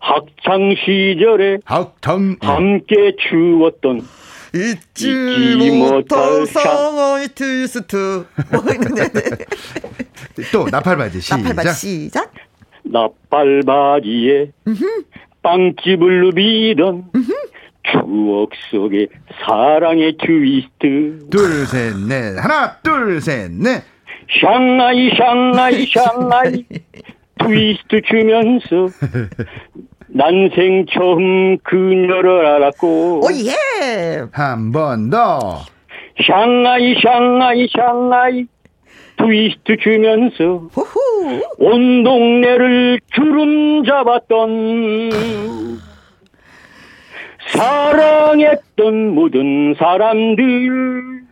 학창 시절에 학창 함께 추었던 잊지, 잊지 못할 샹하이 트위스트. 뭐또 나팔바지 시작. 나팔바지 시작. 나팔바지에 빵집을 누비던 추억 속에 사랑의 트위스트. 둘, 셋, 넷. 하나, 둘, 셋, 넷. 샹하이, 샹하이, 샹하이. 트위스트 추면서 난생 처음 그녀를 알았고. oh, yeah! 한 번 더. 샹하이, 샹하이, 샹하이. 트위스트 추면서 호호. 온 동네를 주름 잡았던 사랑했던 모든 사람들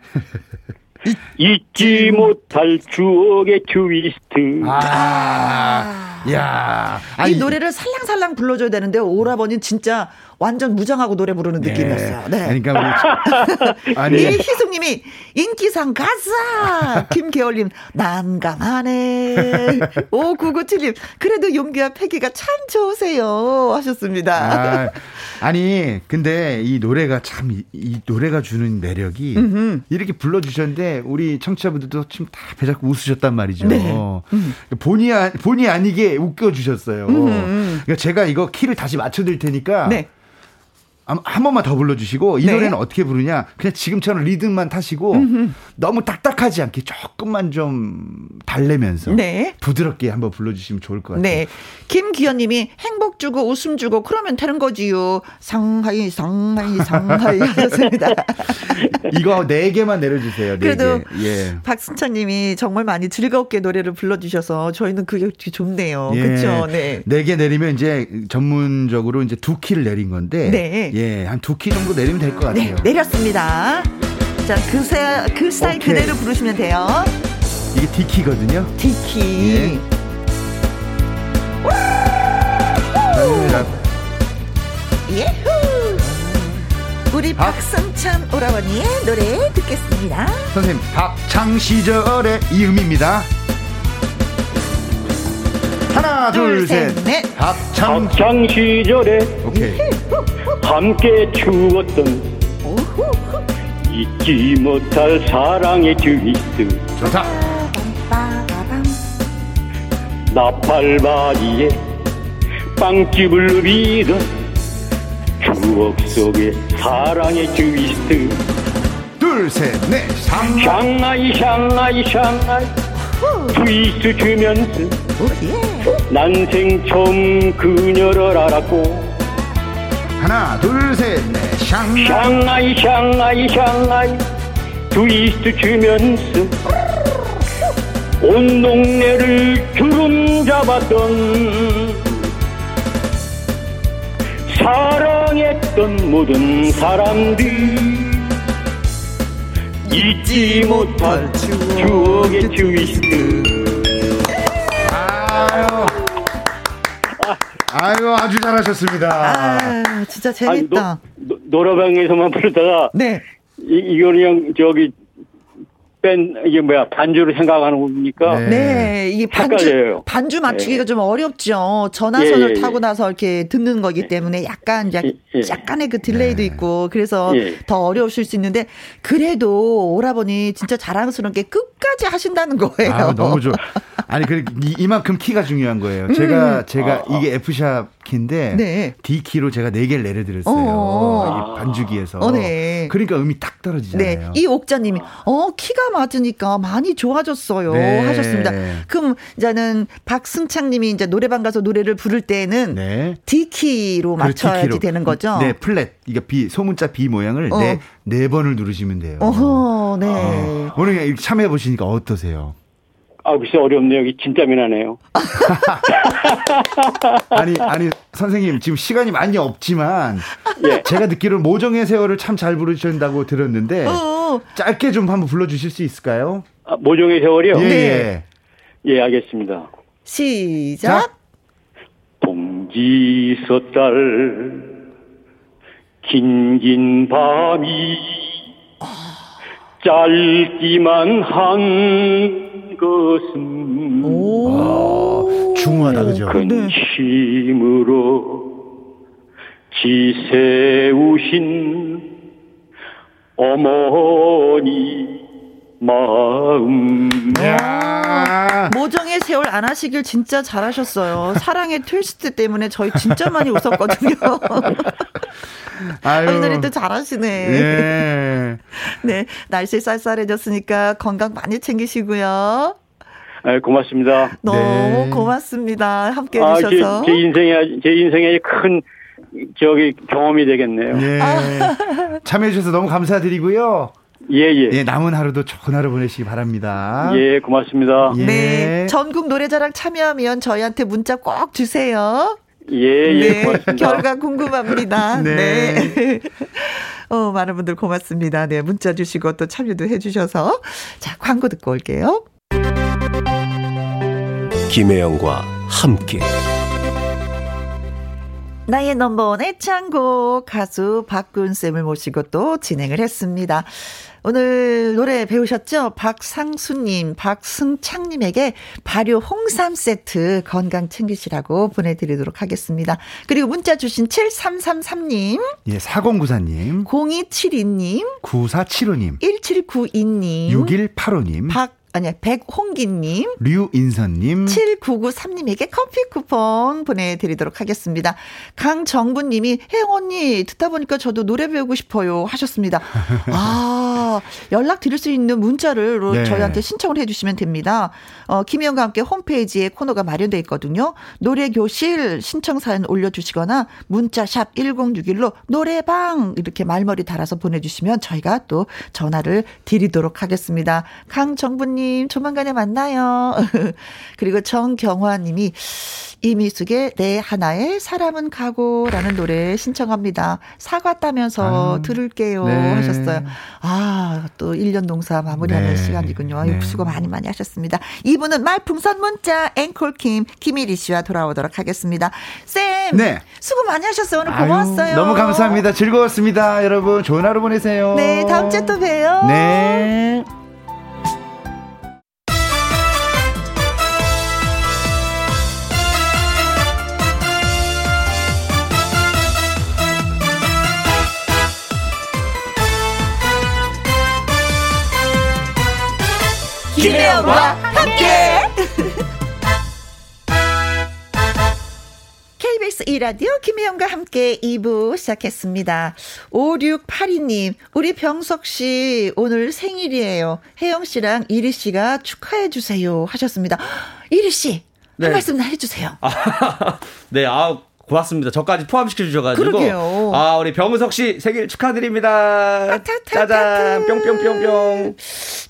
잊지 못할 추억의 트위스트. 아, 야. 이 노래를 살랑살랑 불러줘야 되는데 오라버니 진짜 완전 무장하고 노래 부르는 네. 느낌이었어요. 네. 그러니까 우리 아니 이희숙님이 인기상 가자. 김계월님 난감하네. 5997님 그래도 용기와 패기가 참 좋으세요 하셨습니다. 아, 니 근데 이 노래가 참이 노래가 주는 매력이 음흠. 이렇게 불러주셨는데 우리 청취자분들도 지금 다 배잡고 웃으셨단 말이죠. 네. 음. 본의 본의 아니게 웃겨주셨어요. 그러니까 제가 이거 키를 다시 맞춰드릴 테니까. 네. 한 번만 더 불러주시고 이 네. 노래는 어떻게 부르냐 그냥 지금처럼 리듬만 타시고 음흠. 너무 딱딱하지 않게 조금만 좀 달래면서 네. 부드럽게 한번 불러주시면 좋을 것 같아요. 네. 김기현님이 행복 주고 웃음 주고 그러면 되는 거지요. 상하이 상하이 상하이 하셨습니다. 이거 네 개만 내려주세요. 네 그래도 개. 예. 박순찬님이 정말 많이 즐겁게 노래를 불러주셔서 저희는 그게 좋네요. 예. 그렇죠. 네. 네 개 내리면 이제 전문적으로 이제 두 키를 내린 건데. 네. 예, 한 두 키 정도 내리면 될 것 같아요. 네, 내렸습니다. 자, 그, 세, 그 스타일 오케이. 그대로 부르시면 돼요. 이게 D키거든요. D키. 예. 예후! 우리 박, 박성찬 오라버니의 노래 듣겠습니다. 선생님, 박창 시절의 이음입니다. 하나, 둘, 둘 셋, 넷. 박창. 박창 시절에. 오케이. 함께 추었던 잊지 못할 사랑의 트위스트 좋다. 나팔바지에 빵집을 누비던 추억 속에 사랑의 트위스트 둘셋넷 샹하이 샹하이 샹하이. 트위스트 추면서 난생 처음 그녀를 알았고 하나 둘 셋 넷 샹하이. 샹하이 샹하이 트위스트 추면서 온 동네를 주름 잡았던 사랑했던 모든 사람들 잊지 못할 추억의 트위스트 아유 아주 잘하셨습니다. 아 진짜 재밌다. 아니, 노, 노래방에서만 부르다가 네. 이, 이거 그냥 저기 뺀 이게 뭐야 반주를 생각하는 겁니까? 네, 네 이게 반주 반주 맞추기가 네. 좀 어렵죠. 전화선을 예, 예, 타고 나서 이렇게 듣는 거기 예. 때문에 약간 약, 예, 약간의 그 딜레이도 네. 있고 그래서 예. 더 어려우실 수 있는데 그래도 오라버니 진짜 자랑스럽게 끝까지 하신다는 거예요. 아, 너무 좋아. 아니 그 이만큼 키가 중요한 거예요. 제가 음. 제가 아, 아. 이게 F 샵 키인데 네. D 키로 제가 네 개를 내려드렸어요. 어. 반주기에서. 어, 네. 그러니까 음이 딱 떨어지잖아요. 네. 이 옥자님이 어 키가 맞으니까 많이 좋아졌어요 네. 하셨습니다. 그럼 이제는 박승창님이 이제 노래방 가서 노래를 부를 때는 네. D 키로 맞춰야지 D키로. 되는 거죠. 네, 플랫 이게 B 소문자 B 모양을 어. 네, 네 번을 누르시면 돼요. 어허, 네. 어. 오늘 참여해 보시니까 어떠세요? 아, 글쎄 어렵네요. 여기 진짜 미나네요. 아니, 아니, 선생님, 지금 시간이 많이 없지만, 예. 제가 듣기로 모정의 세월을 참 잘 부르신다고 들었는데, 어. 짧게 좀 한번 불러주실 수 있을까요? 아, 모정의 세월이요? 예. 네. 예, 알겠습니다. 시작. 동지 섣달, 긴긴 밤이, 짧기만 한 것은 아, 중후하다 그죠? 근심으로 지세우신 어머니 마음. 모정의 세월 안 하시길 진짜 잘하셨어요. 사랑의 트위스트 때문에 저희 진짜 많이 웃었거든요. 아유. 이 노래도 잘하시네. 예. 네. 날씨 쌀쌀해졌으니까 건강 많이 챙기시고요. 네, 고맙습니다. 너무 네. 고맙습니다. 함께 아, 해주셔서. 제, 제 인생에, 제 인생에 큰, 저기, 경험이 되겠네요. 네. 아. 참여해주셔서 너무 감사드리고요. 예, 예. 예, 남은 하루도 좋은 하루 보내시기 바랍니다. 예, 고맙습니다. 예. 네. 전국 노래자랑 참여하면 저희한테 문자 꼭 주세요. 예, 예. 네, 고맙습니다. 결과 궁금합니다. 네. 네. 어, 많은 분들 고맙습니다. 네, 문자 주시고 또 참여도 해주셔서. 자, 광고 듣고 올게요. 김혜영과 함께. 나의 넘버원 애창곡 가수 박군쌤을 모시고 또 진행을 했습니다. 오늘 노래 배우셨죠? 박상수님, 박승창님에게 발효 홍삼 세트 건강 챙기시라고 보내드리도록 하겠습니다. 그리고 문자 주신 7333님. 예, 4094님. 0272님. 9475님. 1792님. 6185님. 박 아니야, 백홍기님. 류인선님. 7993님에게 커피 쿠폰 보내드리도록 하겠습니다. 강정부님이, 혜영 언니, 듣다 보니까 저도 노래 배우고 싶어요. 하셨습니다. 아, 연락 드릴 수 있는 문자를 네. 저희한테 신청을 해 주시면 됩니다. 어, 김희영과 함께 홈페이지에 코너가 마련되어 있거든요. 노래 교실 신청 사연 올려 주시거나 문자 샵 1061로 노래방 이렇게 말머리 달아서 보내 주시면 저희가 또 전화를 드리도록 하겠습니다. 강정부님 이은님, 조만간에 만나요. 그리고 정경화 님이 이미숙의 내 하나의 사람은 가고라는 노래 신청합니다. 사과 따면서 아, 들을게요 네. 하셨어요. 아, 또 1년 농사 마무리하는 네. 시간이군요. 네. 수고 많이 많이 하셨습니다. 이분은 말풍선 문자 앵콜킴 김일희 씨와 돌아오도록 하겠습니다. 쌤, 네. 수고 많이 하셨어요. 오늘 고마웠어요. 아유, 너무 감사합니다. 즐거웠습니다. 여러분 좋은 하루 보내세요. 네, 다음 주에 또 봬요. 네. 김혜영과 함께. KBS 1라디오 김혜영과 함께 2부 시작했습니다. 5682님, 우리 병석 씨 오늘 생일이에요. 혜영 씨랑 이리 씨가 축하해 주세요 하셨습니다. 이리 씨, 네. 한 말씀 해주세요. 아, 네, 아, 고맙습니다. 저까지 포함시켜 주셔가지고. 아, 우리 병우석 씨 생일 축하드립니다. 짜잔, 뿅뿅뿅뿅.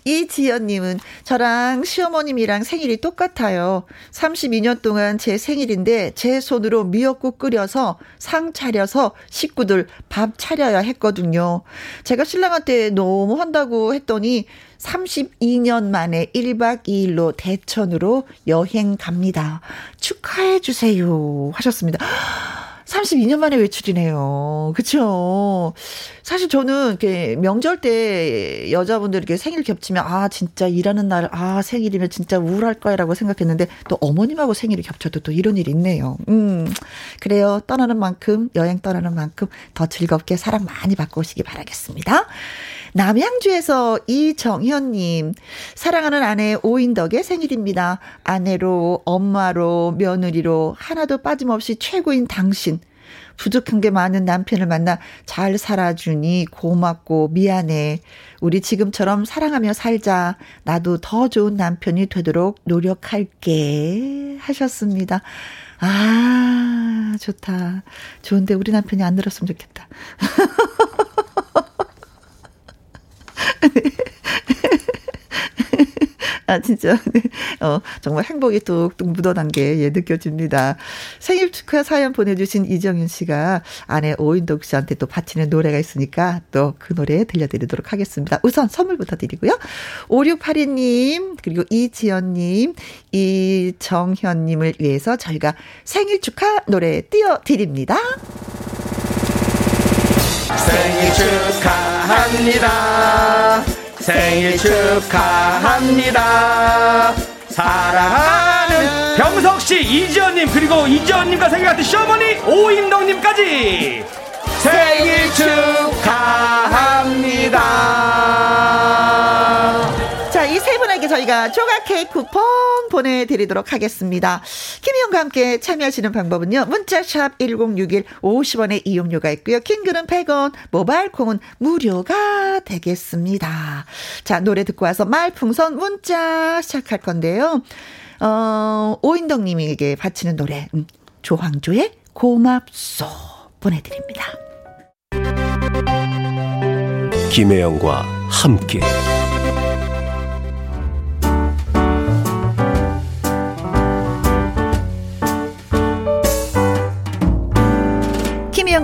이지연님은 저랑 시어머님이랑 생일이 똑같아요. 32년 동안 제 생일인데 제 손으로 미역국 끓여서 상 차려서 식구들 밥 차려야 했거든요. 제가 신랑한테 너무 한다고 했더니 32년 만에 1박 2일로 대천으로 여행 갑니다. 축하해 주세요. 하셨습니다. 32년 만에 외출이네요. 그쵸? 사실 저는 이렇게 명절 때 여자분들 이렇게 생일 겹치면 아, 진짜 일하는 날, 아, 생일이면 진짜 우울할 거야 라고 생각했는데 또 어머님하고 생일이 겹쳐도 또 이런 일이 있네요. 음, 그래요. 떠나는 만큼, 여행 떠나는 만큼 더 즐겁게 사랑 많이 받고 오시기 바라겠습니다. 남양주에서 이정현님, 사랑하는 아내 오인덕의 생일입니다. 아내로, 엄마로, 며느리로 하나도 빠짐없이 최고인 당신. 부족한 게 많은 남편을 만나 잘 살아주니 고맙고 미안해. 우리 지금처럼 사랑하며 살자. 나도 더 좋은 남편이 되도록 노력할게. 하셨습니다. 아, 좋다. 좋은데 우리 남편이 안 들었으면 좋겠다. 아, 진짜. 네. 어, 정말 행복이 뚝뚝 묻어난 게, 예, 느껴집니다. 생일 축하 사연 보내주신 이정윤 씨가 아내 오인덕 씨한테 또 바치는 노래가 있으니까 또 그 노래 들려드리도록 하겠습니다. 우선 선물부터 드리고요. 5682님, 그리고 이지연님, 이정현님을 위해서 저희가 생일 축하 노래 띄워드립니다. 생일 축하합니다. 생일 축하합니다. 사랑하는 병석 씨, 이지연님 그리고 이지연님과 생각하는 시어머니 오인덕님까지 생일 축하합니다. 저희가 조각 케이크 쿠폰 보내드리도록 하겠습니다. 김희영과 함께 참여하시는 방법은요. 문자샵 1061 50원의 이용료가 있고요. 킹글은 100원, 모바일 콩은 무료가 되겠습니다. 자, 노래 듣고 와서 말풍선 문자 시작할 건데요. 어, 오인덕 님에게 바치는 노래, 음, 조황조의 고맙소 보내드립니다. 김혜영과 함께.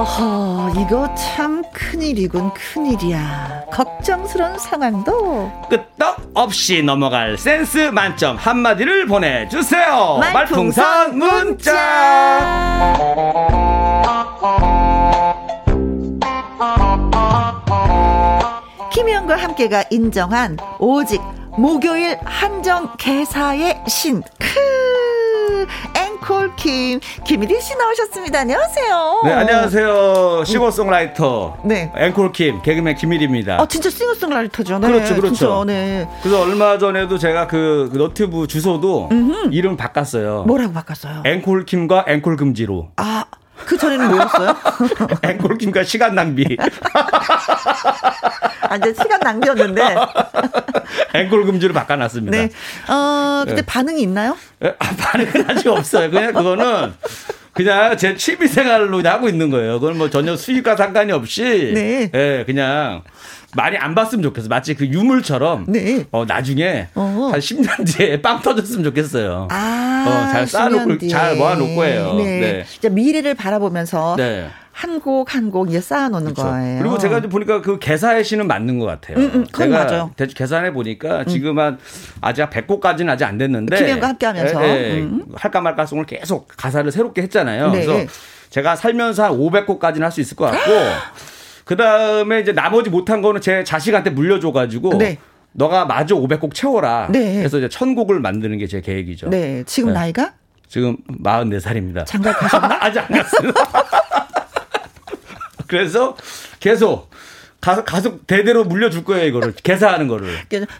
어허, 이거 참 큰일이군, 큰일이야. 걱정스러운 상황도 끄떡 없이 넘어갈 센스 만점 한마디를 보내주세요. 말풍선 문자. 김희영과 함께가 인정한 오직 목요일 한정 개사의 신. 크 앵콜킴 김일희 씨 나오셨습니다. 안녕하세요. 네, 안녕하세요. 싱어송라이터. 네. 앵콜킴 개그맨 김일희입니다. 아, 진짜 싱어송라이터죠. 네. 그렇죠, 그렇죠. 진짜, 네. 그래서 얼마 전에도 제가 그, 그 너튜브 주소도 음흠. 이름 바꿨어요. 뭐라고 바꿨어요? 앵콜킴과 앵콜 금지로. 아, 그 전에는 뭐였어요? 앵콜킴과 시간 낭비. 아, 이제 시간 낭비였는데. 앵콜 금지로 바꿔놨습니다. 네. 어, 근데 네. 반응이 있나요? 아, 반응은 아직 없어요. 그냥 그거는 그냥 제 취미 생활로 하고 있는 거예요. 그건 뭐 전혀 수익과 상관이 없이. 네. 예, 그냥 많이 안 봤으면 좋겠어. 마치 그 유물처럼. 네. 어, 나중에 어허. 한 10년 뒤에 빵 터졌으면 좋겠어요. 아, 어, 잘 쌓아놓고, 잘 모아놓을 거예요. 네. 네. 미래를 바라보면서. 네. 한곡 한곡 이제 쌓아놓는 그렇죠. 거예요. 그리고 제가 보니까 그 개사의 시는 맞는 것 같아요. 음, 음, 제가 맞아요. 대충 계산해 보니까 음. 지금 한 아직 100곡까지는 아직 안 됐는데 김현과 함께하면서 예, 예, 음. 할까 말까 송을 계속 가사를 새롭게 했잖아요. 네. 그래서 제가 살면서 한 500곡까지는 할 수 있을 것 같고 그 다음에 이제 나머지 못한 거는 제 자식한테 물려줘가지고. 네. 너가 마저 500곡 채워라. 네. 그래서 이제 1000곡을 만드는 게 제 계획이죠. 네. 지금 네. 나이가? 지금 44살입니다. 장가 가셨나? 아직 안 갔습니다. 그래서 계속 가서 가속 대대로 물려줄 거예요 이거를 계산하는 거를.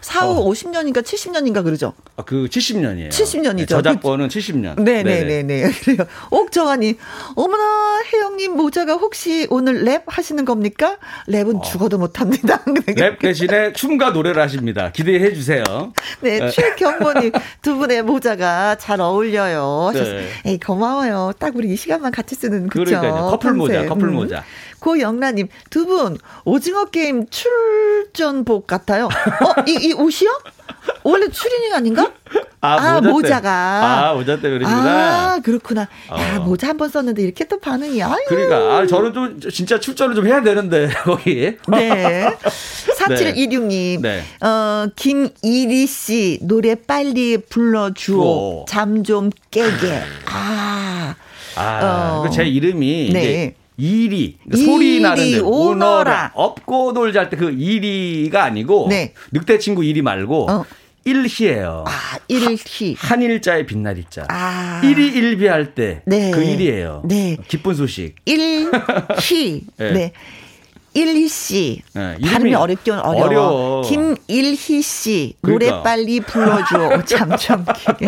사후 어. 50년인가 70년인가 그러죠. 아, 그 70년이에요. 70년이죠. 네, 저작권은 70년. 네네네 네. 네, 그래요. 옥정환이 어머나 혜영님 모자가 혹시 오늘 랩 하시는 겁니까? 랩은 어. 죽어도 못합니다. 랩 대신에 춤과 노래를 하십니다. 기대해 주세요. 네, 네. 최경모님 두 분의 모자가 잘 어울려요. 네. 에이 고마워요. 딱 우리 이 시간만 같이 쓰는 그쵸? 그러니까요. 커플 모자, 커플 음. 모자. 고영란님 두 분 오징어 게임 출전복 같아요. 어, 이, 이 옷이요? 원래 추리닝 아닌가? 아, 아 모자 가 아, 모자 때문에 그러시구나. 아, 그렇구나. 야, 어. 모자 한 번 썼는데 이렇게 또 반응이, 아유. 그러니까. 아, 저는 좀 진짜 출전을 좀 해야 되는데, 거기. 네. 4726님. 네. 어, 김이리 씨, 노래 빨리 불러주오. 잠 좀 깨게. 아. 아, 어. 제 이름이. 네. 이 리 그러니까 소리 나는 데 오너라 업고 놀자 할 때 그 이리가 아니고 네. 늑대 친구 이리 말고 어. 일희예요. 아, 일희. 한일자의 빛날일자. 아. 일이 일비할 때. 네. 그 일이에요. 네. 기쁜 소식. 일희. 네. 네. 일희 씨. 네, 발음이 어렵긴 어려워. 어려워. 김일희 씨. 그러니까. 노래 빨리 불러줘. 잠잠기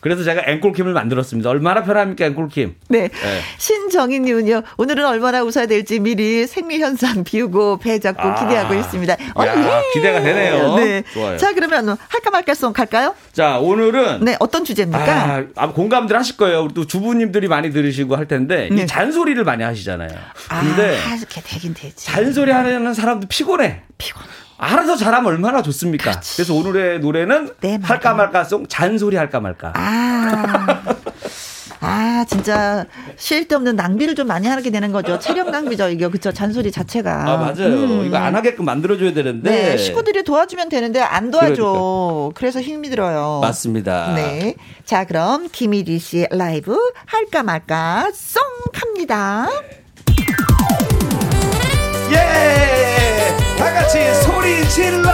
그래서 제가 앵콜킴을 만들었습니다. 얼마나 편합니까, 앵콜킴? 네. 네. 신정희님은요, 오늘은 얼마나 웃어야 될지 미리 생리현상 비우고 배 잡고 아. 기대하고 있습니다. 어, 야, 예. 기대가 되네요. 네. 좋아요. 자, 그러면 할까 말까 송 갈까요? 자, 오늘은. 네, 어떤 주제입니까? 아, 공감들 하실 거예요. 또 주부님들이 많이 들으시고 할 텐데, 네. 이 잔소리를 많이 하시잖아요. 근데. 아, 이렇게 되긴 되지. 잔소리 하는 사람도 피곤해. 피곤해. 알아서 잘하면 얼마나 좋습니까? 그렇지. 그래서 오늘의 노래는 네, 할까 말까송 잔소리 할까 말까. 아. 아, 진짜 쉴 데 없는 낭비를 좀 많이 하게 되는 거죠. 체력 낭비죠, 이게. 그쵸. 잔소리 자체가. 아, 맞아요. 음. 이거 안 하게끔 만들어줘야 되는데. 네, 식구들이 도와주면 되는데 안 도와줘. 그러니까. 그래서 힘이 들어요. 맞습니다. 네. 자, 그럼 김일희 씨의 라이브 할까 말까 송 합니다. 예! 다 같이 소리 질러!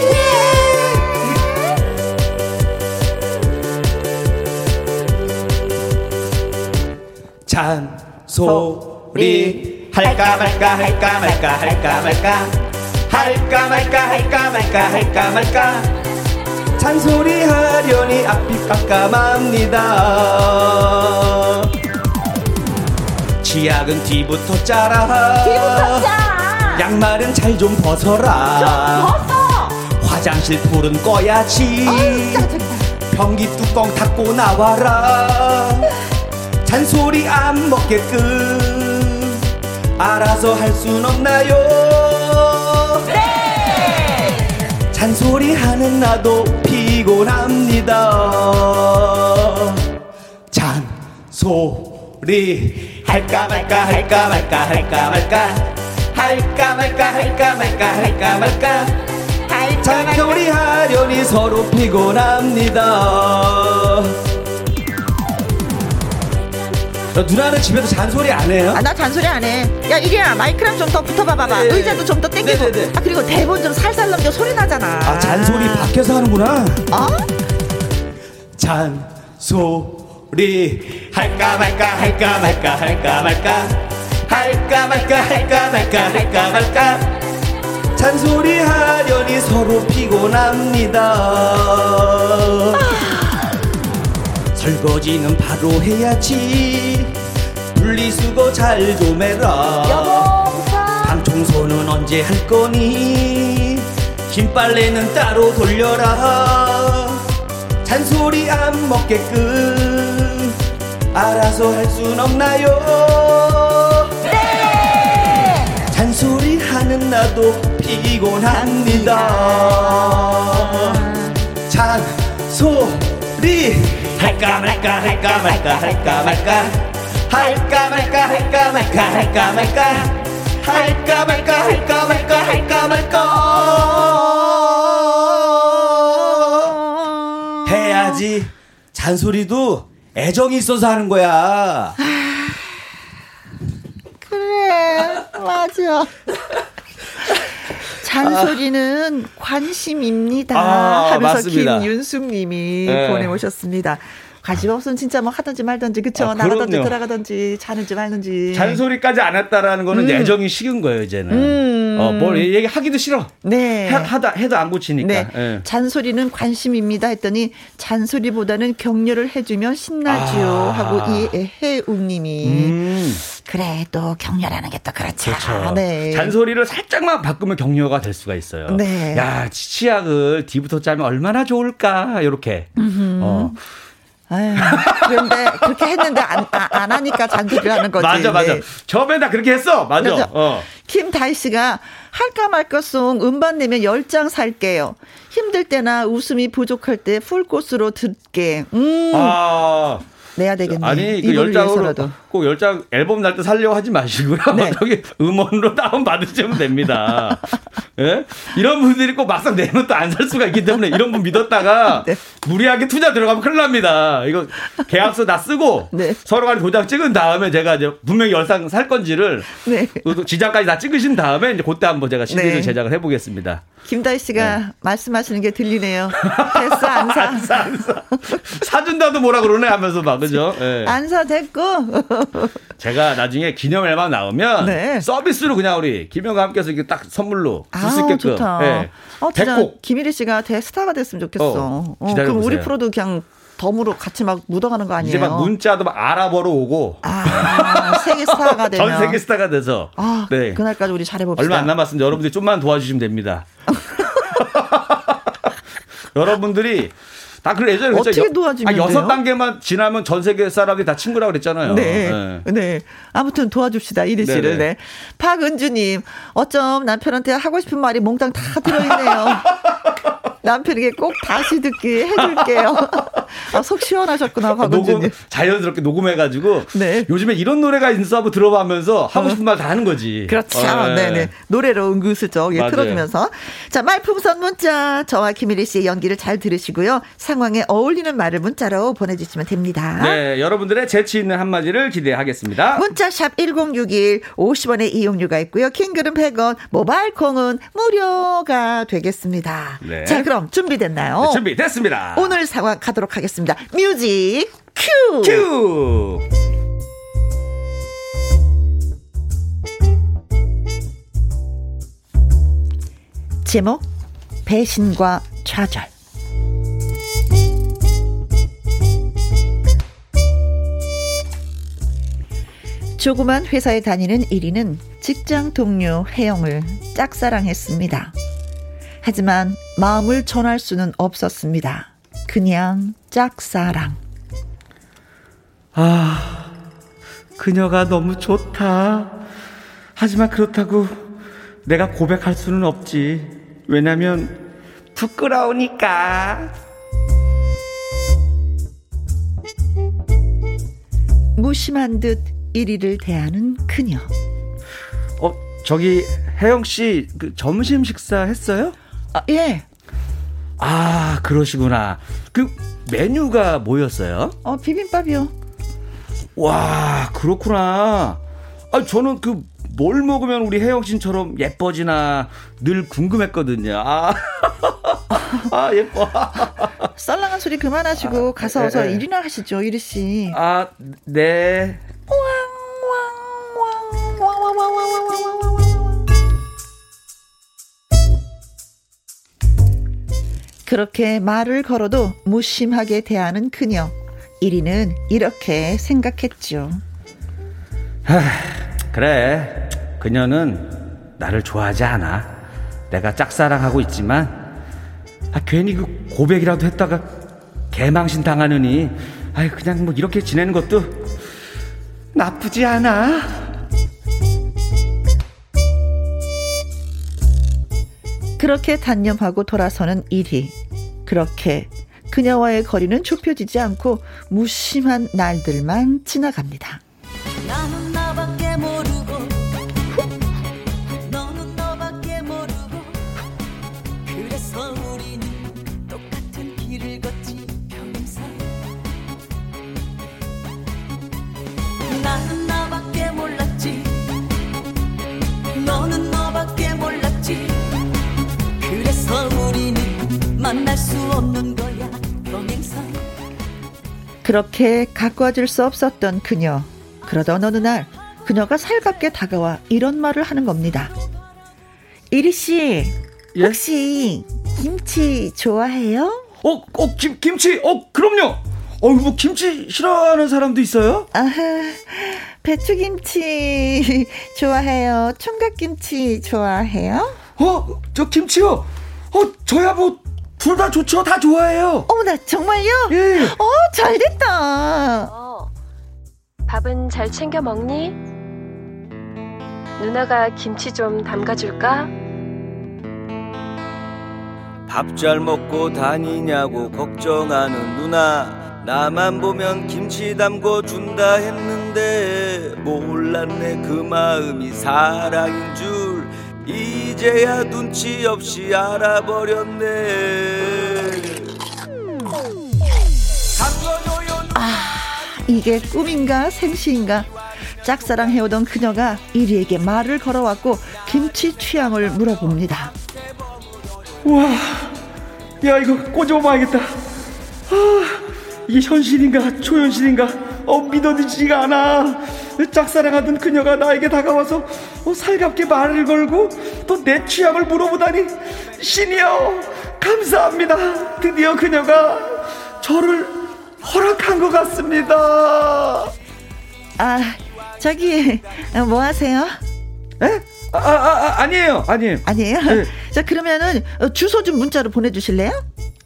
예! 잔소리 할까 말까 할까 말까 할까 말까 할까 말까 할까 말까 할까 말까 잔소리 하려니 앞이 깜깜합니다 치약은 뒤부터 짜라. 뒤부터 짜. 양말은 잘 좀 벗어라. 좀 벗어. 화장실 불은 꺼야지. 변기 뚜껑 닫고 나와라. 잔소리 안 먹게끔 알아서 할 순 없나요? 네 잔소리 하는 나도 피곤합니다. 잔소리 할까 말까 할까 말까 할까 말까 할까 말까 할까 말까 할까 말까 잔소리 하려니 서로 피곤합니다 누나는 집에서 잔소리 안 해요? 아, 나 잔소리 안 해. 야, 이리야, 마이크랑 좀 더 붙어봐봐봐. 네. 의자도 좀더 땡기고. 네네네. 아, 그리고 대본 좀 살살 넘겨 소리 나잖아. 아, 잔소리 밖에서 하는구나. 어? 잔소 잔소리 할까 말까 할까 말까 할까 말까. 할까 말까 할까 말까 할까 말까. 잔소리 하려니 서로 피곤합니다. 설거지는 바로 해야지. 분리수거 잘 좀 해라. 방 청소는 언제 할 거니? 흰 빨래는 따로 돌려라. 잔소리 안 먹게끔 알아서 할 순 없나요? 네! 잔소리 하는 나도 피곤합니다. 잔소리. 할까 말까 할까 말까 할까 말까. 할까 말까 할까 말까 할까 말까. 할까 말까 할까 말까 할까 말까. 해야지. 잔소리도 애정이 있어서 하는 거야 그래 맞아 잔소리는 관심입니다. 아, 하면서 맞습니다. 김윤숙님이 네. 보내오셨습니다. 관심 없으면 진짜 뭐 하든지 말든지 그쵸 아, 나가든지 들어가든지 자는지 말든지 잔소리까지 안 했다라는 거는 음. 애정이 식은 거예요 이제는 음. 어 뭘 얘기하기도 싫어 네 하다 해도 안 고치니까 네. 네. 잔소리는 관심입니다 했더니 잔소리보다는 격려를 해주면 신나죠 아. 하고 이해웅님이 음. 그래 또 격려라는 게 또 그렇죠. 그렇죠. 네. 잔소리를 살짝만 바꾸면 격려가 될 수가 있어요. 네. 야 치약을 뒤부터 짜면 얼마나 좋을까 이렇게. 어. 아유, 그런데 그렇게 했는데 안, 아, 안 하니까 잔소리를 하는 거지. 맞아, 맞아. 네. 처음에 다 그렇게 했어. 맞아. 어. 김다희 씨가 할까 말까 송 음반 내면 10장 살게요. 힘들 때나 웃음이 부족할 때 풀꽃으로 듣게. 음. 아. 내야 되겠네. 아니 그 열장으로 꼭 열장 앨범 날 때 살려고 하지 마시고요. 네. 저기 음원으로 다운 받으시면 됩니다. 예? 이런 분들이 꼭 막상 또안살 수가 있기 때문에 이런 분 믿었다가 네. 무리하게 투자 들어가면 큰일 납니다. 이거 계약서 다 쓰고 네. 서로 간에 도장 찍은 다음에 제가 이제 분명히 열상 살 건지를 네. 지장까지 다 찍으신 다음에 이제 그때 한번 제가 CD를 네. 제작을 해보겠습니다. 김다희 씨가 네. 말씀하시는 게 들리네요. 됐어 안 사. 안 사, 안 사. 사준다도 뭐라 그러네 하면서 막 그죠? 네. 안사 됐고. 제가 나중에 기념 앨범 나오면 네. 서비스로 그냥 우리 김영과 함께해서 이렇게 딱 선물로 줄수 아, 있게끔. 좋다. 네. 어, 진짜 김일희 씨가 대스타가 됐으면 좋겠어. 어, 어, 그럼 우리 프로도 그냥 덤으로 같이 막 묻어가는 거 아니에요? 이제 막 문자도 막 알아보러 오고. 아, 세계 스타가 되면. 전 세계 스타가 돼서. 아, 네. 그날까지 우리 잘해봅시다. 얼마 안 남았습니다. 여러분들이 좀만 도와주시면 됩니다. 여러분들이 다 그래 예전에 어떻게 도와주면 아, 여섯 단계만 지나면 전 세계 사람이 다 친구라고 그랬잖아요. 네. 네. 네. 아무튼 도와줍시다. 이리 씨를. 네. 박은주님, 어쩜 남편한테 하고 싶은 말이 몽땅 다 들어있네요. 남편에게 꼭 다시 듣기 해줄게요. 아, 속 시원하셨구나, 박은주님. 녹음, 자연스럽게 녹음해가지고. 네. 요즘에 이런 노래가 있어 하고 들어보면서 하고 싶은 말 다 하는 거지. 그렇죠. 어, 네. 네네. 노래로 은근슬쩍 예, 틀어주면서. 자, 말풍선 문자. 저와 김일희 씨의 연기를 잘 들으시고요. 상황에 어울리는 말을 문자로 보내주시면 됩니다. 네. 여러분들의 재치 있는 한마디를 기대하겠습니다. 문자샵 1061 50원의 이용료가 있고요. 킹글은 100원, 모바일 콩은 무료가 되겠습니다. 네. 자, 그럼 준비됐나요? 네, 준비됐습니다. 오늘 상황 가도록 하겠습니다. 뮤직 큐! 큐! 제목 배신과 좌절 조그만 회사에 다니는 1위는 직장 동료 혜영을 짝사랑했습니다. 하지만 마음을 전할 수는 없었습니다. 그냥 짝사랑. 아, 그녀가 너무 좋다. 하지만 그렇다고 내가 고백할 수는 없지. 왜냐면 부끄러우니까. 무심한 듯 이리를 대하는 그녀. 어, 저기 혜영 씨, 그 점심 식사 했어요? 아, 예. 아, 그러시구나. 그 메뉴가 뭐였어요? 어, 비빔밥이요. 와, 그렇구나. 아, 저는 그 뭘 먹으면 우리 혜영 씨처럼 예뻐지나 늘 궁금했거든요. 아. 아, 예뻐. 썰렁한 소리 그만하시고 아, 가서 어서 네. 일이나 하시죠, 이리 씨. 아, 네. 그렇게 말을 걸어도 무심하게 대하는 그녀. 1위는 이렇게 생각했죠. 하, 그래. 그녀는 나를 좋아하지 않아. 내가 짝사랑하고 있지만, 아, 괜히 그 고백이라도 했다가 개망신 당하느니, 아 그냥 뭐 이렇게 지내는 것도 나쁘지 않아. 그렇게 단념하고 돌아서는 1위. 그렇게 그녀와의 거리는 좁혀지지 않고 무심한 날들만 지나갑니다. 나는 나밖에 모 만날 수 없는 거야 평행선 그렇게 가까워질 수 없었던 그녀 그러던 어느 날 그녀가 살갑게 다가와 이런 말을 하는 겁니다 이리 씨 예? 혹시 김치 좋아해요? 어, 어 김, 김치 어 그럼요 어, 뭐 김치 싫어하는 사람도 있어요? 아, 배추김치 좋아해요. 총각김치 좋아해요? 어, 저 김치요. 어, 저야 뭐 둘 다 좋죠. 다 좋아해요. 어머나, 정말요? 예. 어, 잘 됐다. 어, 밥은 잘 챙겨 먹니? 누나가 김치 좀 담가줄까? 밥 잘 먹고 다니냐고 걱정하는 누나. 나만 보면 김치 담궈 준다 했는데 몰랐네 그 마음이 사랑인 줄 이제야 눈치 없이 알아버렸네. 아, 이게 꿈인가 생시인가? 짝사랑 해오던 그녀가 이리에게 말을 걸어왔고 김치 취향을 물어봅니다. 와, 야 이거 꼬집어 봐야겠다. 아, 이게 현실인가 초현실인가? 어 믿어지지가 않아. 짝사랑하던 그녀가 나에게 다가와서 어, 살갑게 말을 걸고 또 내 취향을 물어보다니 신이여 감사합니다. 드디어 그녀가 저를 허락한 것 같습니다. 아 저기 뭐 하세요? 에? 아, 아, 아, 아니에요, 아니에요. 아니에요? 네. 자, 그러면은 주소 좀 문자로 보내주실래요?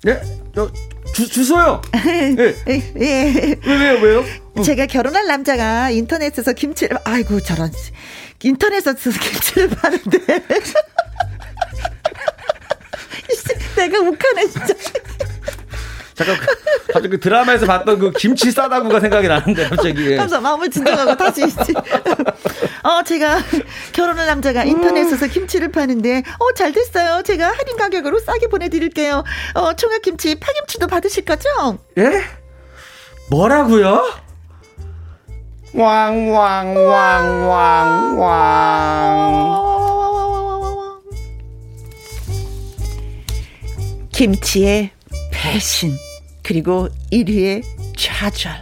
네? 저, 주, 주소요? 예. 예. 왜요, 왜요? 어. 제가 결혼할 남자가 인터넷에서 김치를, 아이고, 저런. 인터넷에서 김치를 파는데. 내가 욱하네, 진짜. 잠깐 갑자기 그 드라마에서 봤던 그 김치 싸다구가 생각이 나는데 갑자기. 감사 마음을 진정하고 다시 어 제가 결혼할 남자가 인터넷에서 김치를 파는데 어잘 됐어요. 제가 할인 가격으로 싸게 보내드릴게요. 어 총각 김치 파김치도 받으실 거죠? 예? 뭐라고요? 왕왕왕왕왕 김치의 배신 그리고 1위의 좌절.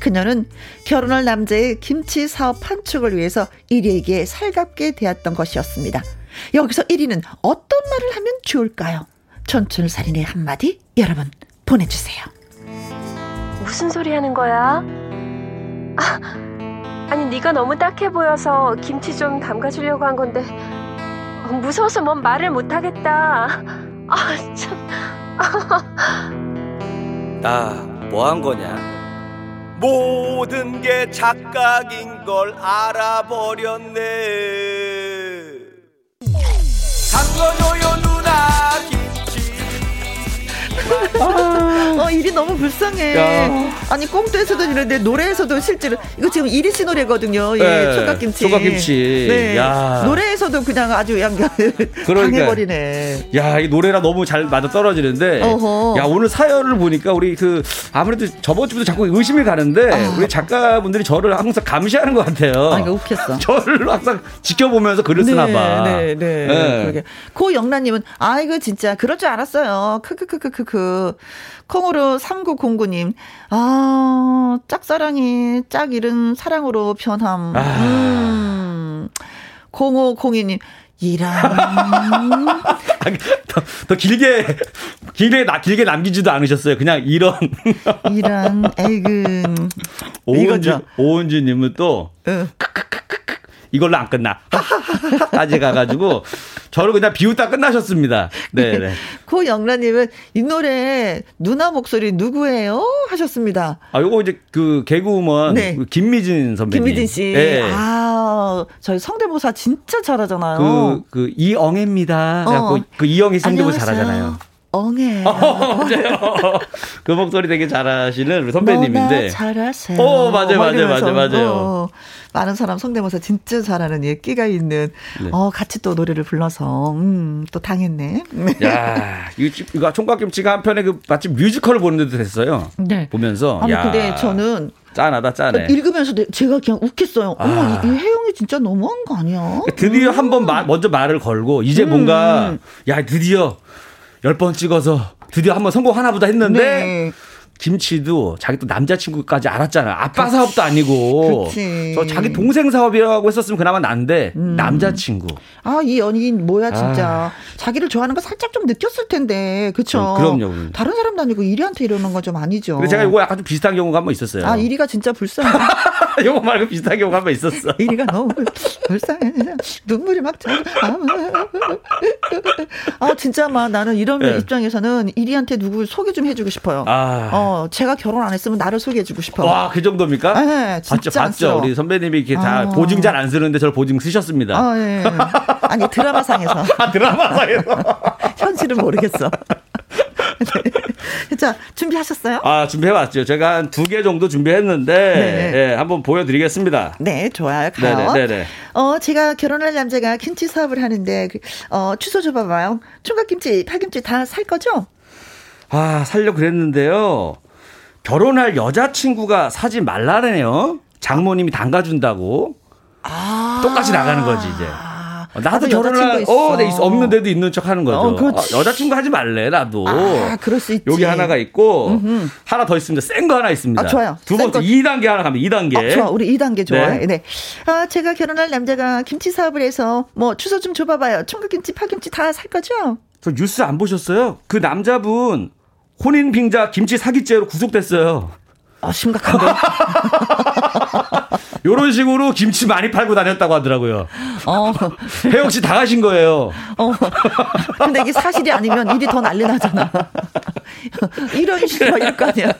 그녀는 결혼할 남자의 김치 사업 판촉을 위해서 1위에게 살갑게 대했던 것이었습니다. 여기서 1위는 어떤 말을 하면 좋을까요? 천천살인의 한마디 여러분 보내주세요. 무슨 소리 하는 거야? 아, 아니 네가 너무 딱해 보여서 김치 좀 담가주려고 한 건데 무서워서 뭔 말을 못하겠다. 아 참. 나 뭐 한 거냐? 모든 게 착각인 걸 알아버렸네. 누나 아, 어, 일이 너무 불쌍해. 야. 아니, 꽁트에서도 이런데 노래에서도 실제로, 이거 지금 이리 씨 노래거든요. 예, 네, 총각김치. 총각김치. 네. 야. 노래에서도 그냥 아주 양가 그러니까. 당해버리네. 야, 이 노래랑 너무 잘 맞아 떨어지는데. 어허. 야, 오늘 사연을 보니까 우리 그, 아무래도 저번 주부터 자꾸 의심이 가는데, 아. 우리 작가분들이 저를 항상 감시하는 것 같아요. 아, 이거 웃겼어. 저를 항상 지켜보면서 글을 쓰나 네, 봐. 네, 네. 네. 고영란님은 아이고 진짜 그럴 줄 알았어요. 크크크크크크. 콩으로 3909님, 아, 짝사랑이 짝 잃은 사랑으로 변함. 아. 음. 0502님, 이란. 더, 더 길게, 길게, 나, 길게 남기지도 않으셨어요. 그냥 이런. 이란, 에근. 오은지, 오은지님은 또, 응. 이걸로 안 끝나. 까지 가가지고 저를 그냥 비웃다 끝나셨습니다. 네. 네. 고영란님은 이 노래 누나 목소리 누구예요? 하셨습니다. 아, 요거 이제 그 개그우먼 네. 그 김미진 선배님. 김미진 씨. 네. 아, 저희 성대모사 진짜 잘하잖아요. 그, 그 이엉애입니다. 어. 그 이엉이 성대모사 잘하잖아요. 엉해. 어, 맞아요. 그 목소리 되게 잘하시는 선배님인데. 잘하세요. 어, 맞아요, 맞아요, 맞아요, 맞아요. 어. 많은 사람 성대모사 진짜 잘하는 예 끼가 있는 네. 어 같이 또 노래를 불러서 음 또 당했네. 야 이거 이거 총각김치가 한 편에 그 마치 뮤지컬을 보는데도 됐어요. 네. 보면서. 아니 야. 근데 저는 짠하다 짠해. 읽으면서 제가 그냥 웃겠어요. 아. 어머 이, 이 혜영이 진짜 너무한 거 아니야? 드디어 음. 한번 먼저 말을 걸고 이제 음. 뭔가 야 드디어 열번 찍어서 드디어 한번 성공하나 보다 했는데. 네. 김치도 자기 또 남자친구까지 알았잖아. 아빠 그치. 사업도 아니고. 그치. 저 자기 동생 사업이라고 했었으면 그나마 난데, 음. 남자친구. 아, 이 연인 뭐야, 진짜. 아. 자기를 좋아하는 거 살짝 좀 느꼈을 텐데. 그쵸? 그, 그럼요. 다른 사람도 아니고 이리한테 이러는 건 좀 아니죠. 근데 제가 이거 약간 좀 비슷한 경우가 한 번 있었어요. 아, 이리가 진짜 불쌍해. 이거 말고 비슷한 경우가 한 번 있었어. 이리가 너무 불쌍해. 눈물이 막 차. 아, 진짜 막 나는 이런 네. 입장에서는 이리한테 누구 소개 좀 해주고 싶어요. 아. 어. 제가 결혼 안 했으면 나를 소개해주고 싶어. 와, 그 정도입니까? 네, 봤죠, 봤죠. 우리 선배님이 이렇게 다 아. 보증 잘 안 쓰는데 저를 보증 쓰셨습니다. 아, 예. 아니 드라마상에서. 아, 드라마상에서. 현실은 모르겠어. 네. 자, 준비하셨어요? 아, 준비해봤죠. 제가 한 두 개 정도 준비했는데, 네. 예, 한번 보여드리겠습니다. 네, 좋아요. 가요. 네네, 네네. 네. 어, 제가 결혼할 남자가 김치 사업을 하는데, 그, 어, 주소 줘봐봐요. 총각김치, 파김치 다 살 거죠? 아, 살려 그랬는데요. 결혼할 여자친구가 사지 말라네요. 장모님이 담가준다고. 아. 똑같이 나가는 거지, 이제. 어, 나도 결혼할 어, 네, 없는데도 있는 척 하는 거죠. 어, 어, 여자친구 하지 말래, 나도. 아, 그럴 수 있지. 여기 하나가 있고, 음흠. 하나 더 있습니다. 센 거 하나 있습니다. 아, 좋아요. 두 번째, 2단계 하나 가면 2단계. 아, 좋아. 우리 2단계 좋아요. 네. 네. 아, 제가 결혼할 남자가 김치 사업을 해서, 뭐, 주소 좀 줘봐봐요. 총각김치, 파김치 다 살 거죠? 저 뉴스 안 보셨어요? 그 남자분, 혼인 빙자 김치 사기죄로 구속됐어요. 아, 심각한데. 요런 식으로 김치 많이 팔고 다녔다고 하더라고요. 어. 혜영 씨다 가신 거예요. 어. 근데 이게 사실이 아니면 일이 더 난리 나잖아. 이런 식으로 이럴 거 아니야.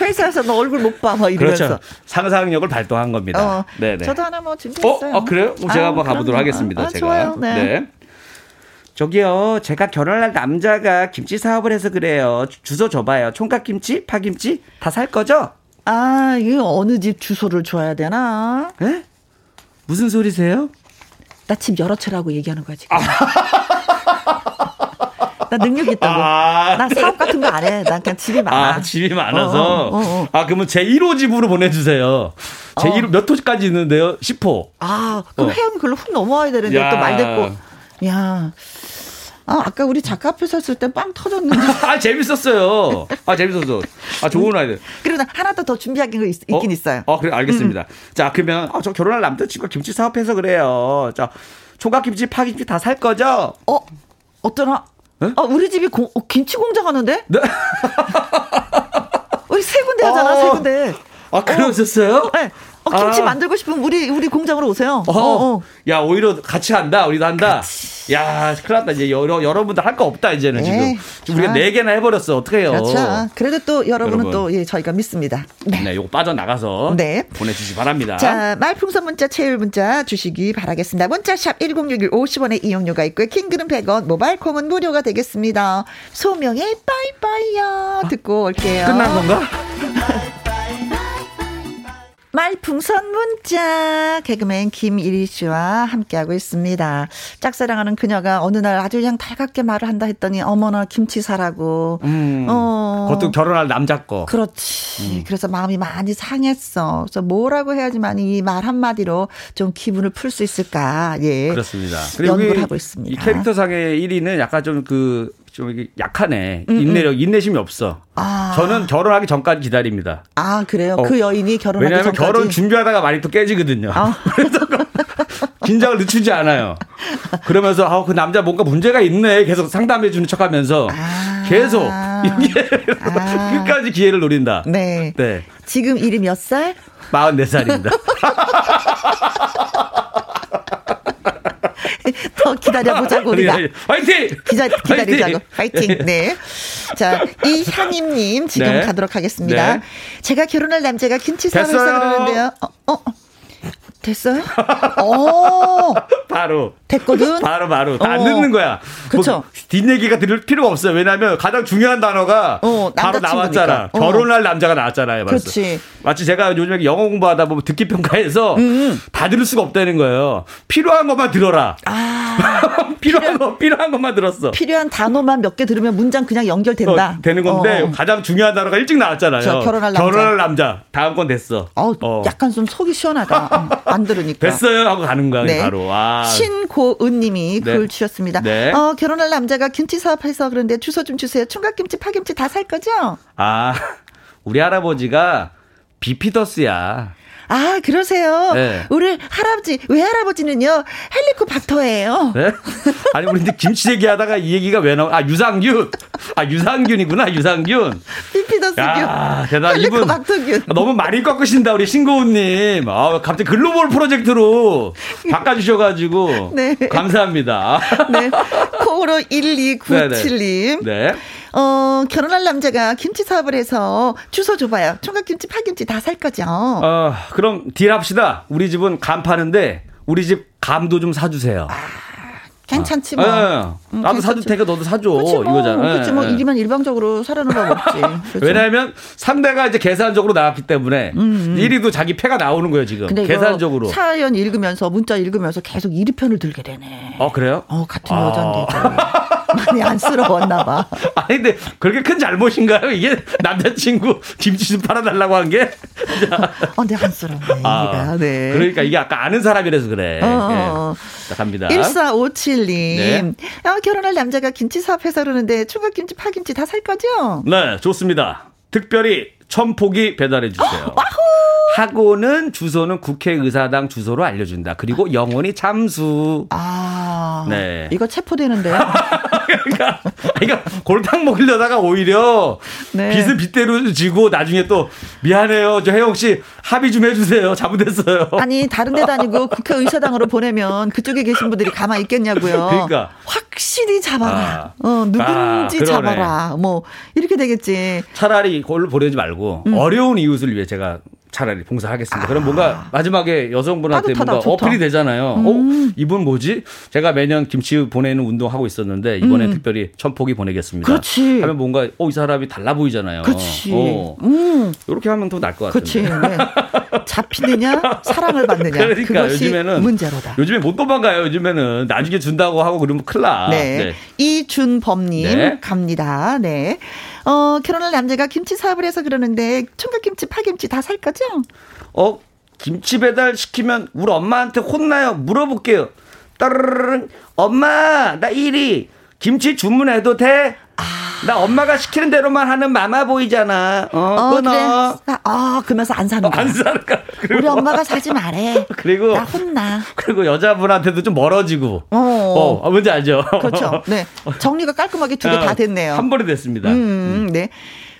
회사에서 너 얼굴 못 봐, 막 이러면서. 그렇죠. 상상력을 발동한 겁니다. 어. 네네. 저도 하나 뭐 준비했어요. 어, 어 그래요? 제가 아, 한번 가보도록 하겠습니다. 아, 제가. 좋아요. 네. 네. 저기요, 제가 결혼할 남자가 김치 사업을 해서 그래요. 주소 줘봐요. 총각김치, 파김치 다 살 거죠? 아, 이거 어느 집 주소를 줘야 되나? 에? 무슨 소리세요? 나집 여러 채라고 얘기하는 거야, 지금. 아. 나 능력 있다고. 아. 나 사업 같은 거 안 해. 난 그냥 집이 많아. 아, 집이 많아서. 어, 어, 어, 어. 아, 그러면 제 1호 집으로 보내주세요. 제 1호 몇 호까지 있는데요? 10호. 아, 그럼 어. 해영이 글로 훅 넘어와야 되는데 또말 됐고. 야. 아, 아까 우리 작가 앞에 섰을 때 빵 터졌는데. 아, 재밌었어요. 아, 재밌었어. 아, 좋은 아이들. 그리고 하나 더, 더 준비한 거 있, 긴 어? 있어요. 어, 그래, 알겠습니다. 음. 자, 그러면, 아, 저 결혼할 남자친구가 김치 사업해서 그래요. 자, 총각김치, 파김치 다 살 거죠? 어? 어떠나? 네? 아, 우리 집이 공, 어, 김치 공장 하는데? 네? 우리 세 군데 하잖아, 어. 세 군데. 아, 그러셨어요? 어, 네. 어, 김치 아. 만들고 싶으면 우리 우리 공장으로 오세요. 어, 어, 어. 야 오히려 같이 한다. 우리도 한다. 그치. 야 큰일 났다 이제 여러 여러분들 할 거 없다 이제는 에이, 지금 우리가 네 개나 해버렸어 어떡해요. 그렇죠. 그래도 또 여러분은 여러분. 또 예, 저희가 믿습니다. 네, 네 요거 빠져 나가서 네. 보내주시 기 바랍니다. 자 말풍선 문자 체일 문자 주시기 바라겠습니다. 문자샵 1061 50원의 이용료가 있고요. 킹글은 100원, 모바일 콩은 무료가 되겠습니다. 소명의 빠이빠이야 듣고 올게요. 끝난 건가? 말풍선 문자 개그맨 김일희 씨와 함께하고 있습니다. 짝사랑하는 그녀가 어느 날 아주 그냥 달갑게 말을 한다 했더니 어머나 김치 사라고. 음, 어. 그것도 결혼할 남자 거. 그렇지. 음. 그래서 마음이 많이 상했어. 그래서 뭐라고 해야지만 이 말 한마디로 좀 기분을 풀 수 있을까. 예. 그렇습니다. 연구를 하고 있습니다. 이 캐릭터상의 1위는 약간 좀 그 좀 약하네. 음, 음. 인내력, 인내심이 없어. 아. 저는 결혼하기 전까지 기다립니다. 아, 그래요? 어. 그 여인이 결혼하기 왜냐하면 전까지. 결혼 준비하다가 말이 또 깨지거든요. 아. 그래서 긴장을 늦추지 않아요. 그러면서 아, 그 남자 뭔가 문제가 있네. 계속 상담해 주는 척 하면서 아. 계속 이게 아. 끝까지 기회를 노린다. 네. 네. 지금 일이 몇 살? 44살입니다. 더 기다려보자고, 우리가. 화이팅! 기자, 기다리자고. 화이팅. 네. 자, 이향임님 지금 네. 가도록 하겠습니다. 네. 제가 결혼할 남자가 김치 사면서 그러는데요. 어, 어. 됐어요? 어. 바로. 됐거든? 바로, 바로. 다안 어. 듣는 거야. 그쵸. 뭐, 뒷얘기가 들을 필요가 없어요. 왜냐면 가장 중요한 단어가 어, 바로 나왔잖아. 어. 결혼할 남자가 나왔잖아요. 그렇지. 마치 제가 요즘에 영어 공부하다 보면 듣기 평가에서 음, 음. 다 들을 수가 없다는 거예요. 필요한 것만 들어라. 아. 필요한 거, 필요한 것만 들었어. 필요한 단어만 몇 개 들으면 문장 그냥 연결된다. 어, 되는 건데 어. 가장 중요한 단어가 일찍 나왔잖아요. 결혼할 남자. 결혼할 남자. 다음 건 됐어. 어, 약간 좀 속이 시원하다. 안 들으니까. 됐어요 하고 가는 거야 네. 바로. 와. 신고은님이 네. 글 주셨습니다. 네. 어, 결혼할 남자가 김치 사업해서 그런데 주소 좀 주세요. 총각김치, 파김치 다 살 거죠? 아, 우리 할아버지가 비피더스야. 아, 그러세요? 네. 우리 할아버지, 외할아버지는요, 헬리코박터예요. 네? 아니, 우리 근데 김치 얘기하다가 이 얘기가 왜 나와? 아, 유산균. 아, 유산균이구나, 유산균. 피피더스균. 아, 대단 이분. 너무 많이 꺾으신다, 우리 신고우님. 아, 갑자기 글로벌 프로젝트로 바꿔주셔가지고. 네. 감사합니다. 네. 코로 1297님. 네. 어, 결혼할 남자가 김치 사업을 해서 주소 줘봐요. 총각김치, 파김치 다 살 거죠. 어, 그럼 딜 합시다. 우리 집은 감 파는데 우리 집 감도 좀 사주세요. 아. 괜찮지 뭐. 네. 응, 나도 사줄 테니까 너도 사줘. 그치 뭐, 이거잖아. 그렇지 뭐 네. 일이면 일방적으로 사려는 법 없지. 왜냐하면 상대가 이제 계산적으로 나왔기 때문에 음, 음. 1위도 자기 패가 나오는 거예요 지금. 근데 계산적으로. 사연 읽으면서 문자 읽으면서 계속 1위 편을 들게 되네. 어 그래요? 어 같은 아. 여잔데. 많이 안쓰러웠나 봐. 아니 근데 그렇게 큰 잘못인가요? 이게 남자친구 김치 좀 팔아달라고 한 게? 어, 네 안쓰럽네. 아, 네. 그러니까 이게 아까 아는 사람이라서 그래. 어, 어. 네. 자, 갑니다. 1457 님. 네. 어, 결혼할 남자가 김치 사업해서 그러는데 총각김치, 파김치 다 살 거죠? 네, 좋습니다. 특별히 천포기 배달해 주세요. 와후! 하고는 주소는 국회의사당 주소로 알려준다. 그리고 영원히 참수. 아, 네. 이거 체포되는데요. 그러니까, 그러니까 골탕 먹으려다가 오히려 네. 빚은 빚대로 지고 나중에 또 미안해요. 저 혜영 씨 합의 좀 해주세요. 잘못했어요. 아니 다른 데 다니고 국회의사당으로 보내면 그쪽에 계신 분들이 가만히 있겠냐고요. 그러니까 확실히 잡아라. 아. 어 누군지 아, 잡아라. 뭐 이렇게 되겠지. 차라리 그걸로 보내지 말고 음. 어려운 이웃을 위해 제가 차라리 봉사하겠습니다. 아. 그럼 뭔가 마지막에 여성분한테 따뜻하다, 뭔가 좋다. 어필이 되잖아요. 음. 어, 이분 뭐지? 제가 매년 김치 보내는 운동 하고 있었는데 이번에 음. 특별히 천포기 보내겠습니다. 그렇지. 하면 뭔가 어, 이 사람이 달라 보이잖아요. 그렇지. 어. 음. 이렇게 하면 더 나을 것. 그렇지. 네. 잡히느냐, 사랑을 받느냐. 그러니까 요즘에는 문제로다. 요즘에 못 도망가요. 요즘에는 나중에 준다고 하고 그러면 큰일 나. 네. 네. 이준범님 네. 갑니다. 네. 어, 결혼할 남자가 김치 사업을 해서 그러는데 총각김치, 파김치 다 살 거죠? 어, 김치 배달 시키면 우리 엄마한테 혼나요. 물어볼게요. 따르르 엄마, 나 1위. 김치 주문해도 돼? 아. 나 엄마가 시키는 대로만 하는 마마보이잖아. 어, 어 끊어. 그래. 아, 그러면서 안 사는 거야. 안 사는 거야. 우리 엄마가 사지 말해. 그리고 나 혼나. 그리고 여자분한테도 좀 멀어지고. 어, 어, 어 뭔지 알죠? 그렇죠. 네. 정리가 깔끔하게 두 개다 어, 됐네요. 한 번에 됐습니다. 음, 음. 네.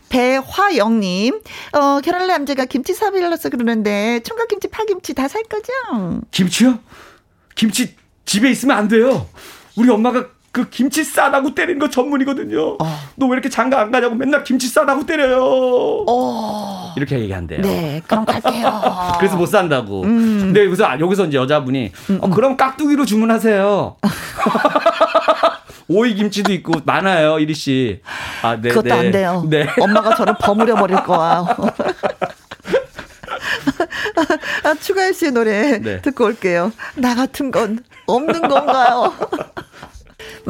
배화영님, 어, 결혼할 남자가 김치 사빌러서 그러는데, 총각김치, 파김치 다 살 거죠? 김치요? 김치 집에 있으면 안 돼요. 우리 엄마가 그 김치 싸다고 때리는 거 전문이거든요. 어. 너왜 이렇게 장가 안 가냐고 맨날 김치 싸다고 때려요. 어. 이렇게 얘기한대요. 네, 그럼 갈게요. 그래서 못 산다고. 음. 근데 여기서 여기서 이제 여자분이 음, 어, 음. 그럼 깍두기로 주문하세요. 오이 김치도 있고 많아요, 이리 씨. 아, 네, 그것도 네. 안 돼요. 네. 엄마가 저를 버무려 버릴 거야. 추가열 씨의 노래 네. 듣고 올게요. 나 같은 건 없는 건가요?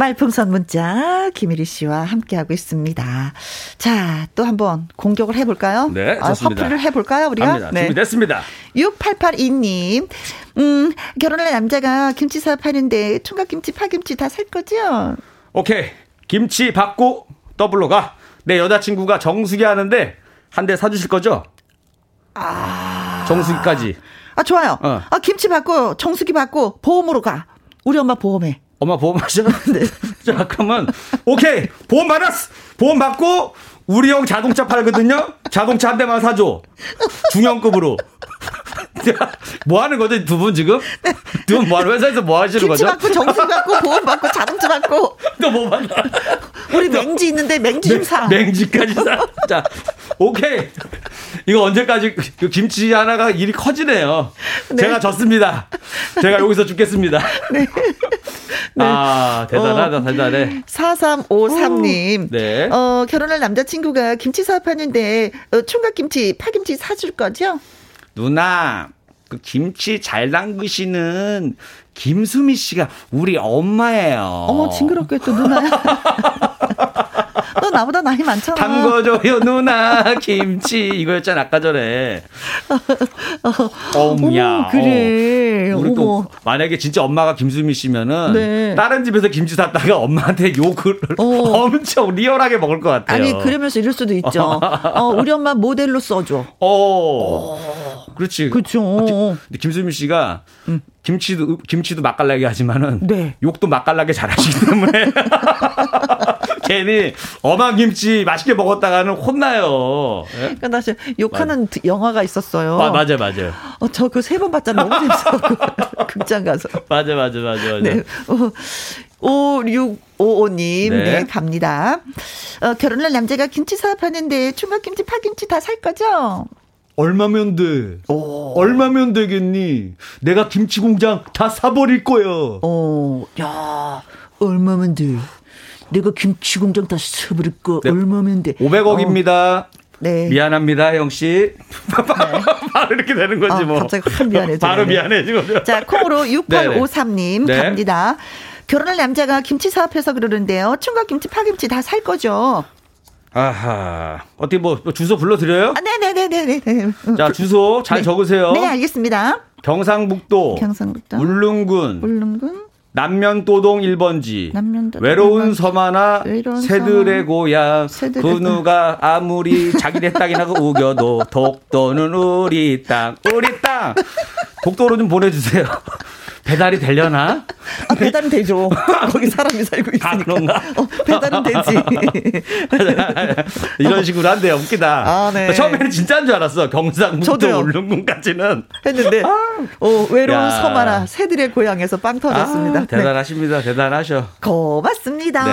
말풍선 문자 김일희 씨와 함께하고 있습니다. 자, 또 한번 공격을 해볼까요? 네, 아, 좋습니다. 아, 커플을 해볼까요, 우리가? 합니다. 네. 준비됐습니다. 6882님, 음, 결혼할 남자가 김치 사업하는데 총각김치, 파김치 다 살 거죠? 오케이. 김치 받고 더블로 가. 내 여자친구가 정수기 하는데 한 대 사주실 거죠? 아. 정수기까지. 아, 좋아요. 어. 아, 김치 받고 정수기 받고 보험으로 가. 우리 엄마 보험해. 엄마? 네. 자, 그러면, 오케이! 보험 받았어! 보험 받고, 우리 형 자동차 팔거든요? 자동차 한 대만 사줘. 중형급으로. 뭐 하는 거죠, 두 분 지금? 두 분 뭐 회사에서 뭐 하시는 거죠? 받고, 정수 받고, 보험 받고, 자동차 받고. 또 뭐 받나? 우리 맹지 있는데 맹지 좀 사. 맹지까지 사. 자, 오케이. 이거 언제까지, 그 김치 하나가 일이 커지네요. 네. 제가 졌습니다. 제가 여기서 죽겠습니다. 네. 네. 아, 대단하다, 어, 대단해. 4353님. 네. 어, 결혼할 남자친구가 김치 사업하는데, 어, 총각김치, 파김치 사줄 거죠? 누나, 그 김치 잘 담그시는 김수미 씨가 우리 엄마예요. 어머, 징그럽게 또 누나야. 너 나보다 나이 많잖아. 담궈줘요 누나 김치 이거였잖아 아까 전에. 어머야. 그래. 어. 우리 또 만약에 진짜 엄마가 김수미 씨면은 네. 다른 집에서 김치 샀다가 엄마한테 욕을 어. 엄청 리얼하게 먹을 것 같아요. 아니 그러면서 이럴 수도 있죠. 어, 우리 엄마 모델로 써줘. 어. 그렇지. 그렇죠. 근데 김수미 씨가 음. 김치도 김치도 맛깔나게 하지만은 네. 욕도 맛깔나게 잘하시기 때문에 괜히 어망 김치 맛있게 먹었다가는 혼나요. 예? 그러니까 나 사실 욕하는 맞... 영화가 있었어요. 아, 맞아요, 맞아요. 어, 저 그 세 번 봤잖아. 너무 재밌어. 극장 가서. 맞아, 맞아, 맞아, 맞아. 네. 어, 5655님, 네. 네, 갑니다. 어, 결혼할 남자가 김치 사업하는데 총각김치, 파김치 다 살 거죠? 얼마면 돼? 오. 얼마면 되겠니? 내가 김치 공장 다 사버릴 거야. 어, 야, 얼마면 돼? 내가 김치 공장 다 사버릴 거 네. 얼마면 돼? 500억입니다. 어. 네. 미안합니다, 형 씨. 바로 이렇게 되는 거지 아, 뭐. 갑자기 확 미안해. 바로 미안해지고. 자, 콩으로 6853님 네. 갑니다. 결혼할 남자가 김치 사업해서 그러는데요. 총각 김치, 파김치 다 살 거죠? 아하. 어떻게 뭐, 뭐 주소 불러드려요? 아, 네네네네네. 자, 주소 잘 네. 적으세요. 네, 알겠습니다. 경상북도. 경상북도. 울릉군. 울릉군. 남면도동 1번지. 남면도동 외로운 1번지. 섬 하나, 외로운 새들의 고향. 새들의 그 누가 아무리 자기네 땅이라고 우겨도 독도는 우리 땅. 우리 땅! 독도로 좀 보내주세요. 배달이 되려나? 아, 배달은 되죠. 거기 사람이 살고 있으니까. 아, 그런가? 어, 배달은 되지. 이런 식으로 한대요. 웃기다. 아, 네. 처음에는 진짜인 줄 알았어. 경상북도 울릉군까지는. 했는데, 아, 어, 외로운 야. 섬 하나 새들의 고향에서 빵 터졌습니다. 아, 대단하십니다. 네. 대단하셔. 고맙습니다.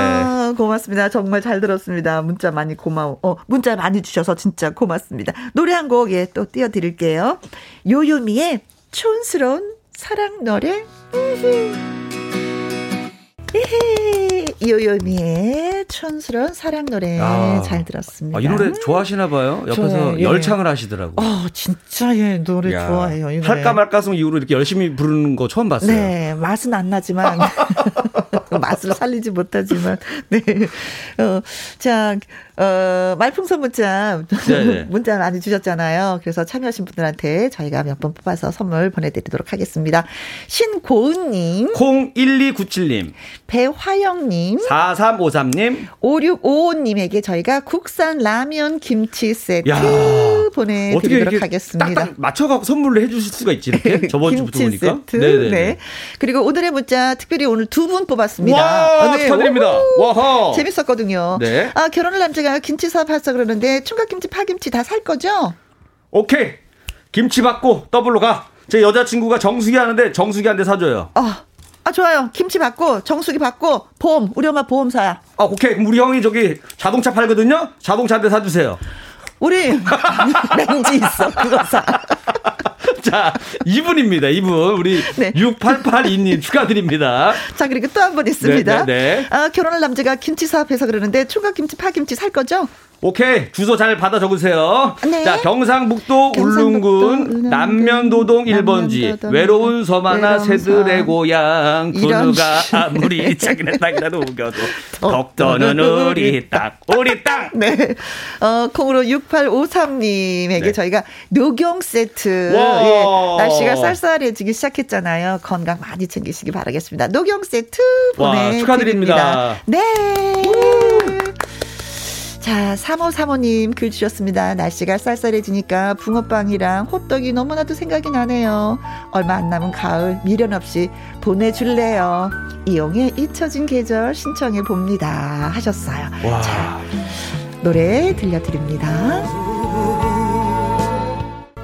네. 고맙습니다. 정말 잘 들었습니다. 문자 많이 고마워. 어, 문자 많이 주셔서 진짜 고맙습니다. 노래 한 곡, 예, 또 띄워드릴게요. 요요미의 촌스러운 사랑 노래. 요요미의 촌스러운 사랑 노래 아, 잘 들었습니다. 아, 이 노래 좋아하시나 봐요. 옆에서 좋아요, 예. 열창을 하시더라고. 아 진짜 예 노래 야, 좋아해요. 이 노래. 할까 말까송 이후로 이렇게 열심히 부르는 거 처음 봤어요. 네 맛은 안 나지만 맛을 살리지 못하지만 네. 어, 자 어, 말풍선 문자, 네, 네. 문자 많이 주셨잖아요. 그래서 참여하신 분들한테 저희가 몇 번 뽑아서 선물 보내드리도록 하겠습니다. 신고은님. 01297님. 배화영님. 4353님. 5655님에게 저희가 국산 라면 김치 세트 야, 보내드리도록 하겠습니다. 딱딱 맞춰갖고 선물을 해주실 수가 있지, 이렇게. 저번 주부터 보니까. 세트. 네네. 네. 그리고 오늘의 문자 특별히 오늘 두 분 뽑았습니다. 와, 아, 네. 축하드립니다. 와 재밌었거든요. 네. 아, 결혼을 남자가 김치 사업 할서 그러는데 총각김치, 파김치 다 살 거죠? 오케이. 김치 받고 더블로 가. 제 여자친구가 정수기 하는데 정수기한테 사줘요. 아, 아 좋아요. 김치 받고 정수기 받고 보험 우리 엄마 보험 사야. 아 오케이. 그럼 우리 형이 저기 자동차 팔거든요. 자동차한테 사주세요. 우리 렌지 있어. 그거 사. 자, 이분입니다. 이분. 우리 네. 6882님 축하드립니다. 자, 그리고 또 한 번 있습니다. 네, 네, 네. 아, 결혼할 남자가 김치 사업해서 그러는데 총각김치, 파김치 살 거죠? 오케이 주소 잘 받아 적으세요. 네. 자 경상북도, 경상북도 울릉군 남면도동 1번지 외로운 섬 하나 새들의 고향 군우가 아무리 자기네 땅이라도 우겨도 덕도는 우리 땅 우리 땅. 네. 어 콩으로 6853님에게 네. 저희가 녹용 세트 예, 날씨가 쌀쌀해지기 시작했잖아요. 건강 많이 챙기시기 바라겠습니다. 녹용 세트 보내 축하드립니다. 네. 자, 3535님 글 주셨습니다. 날씨가 쌀쌀해지니까 붕어빵이랑 호떡이 너무나도 생각이 나네요. 얼마 안 남은 가을 미련 없이 보내줄래요. 이용의 잊혀진 계절 신청해 봅니다. 하셨어요. 와. 자, 노래 들려드립니다.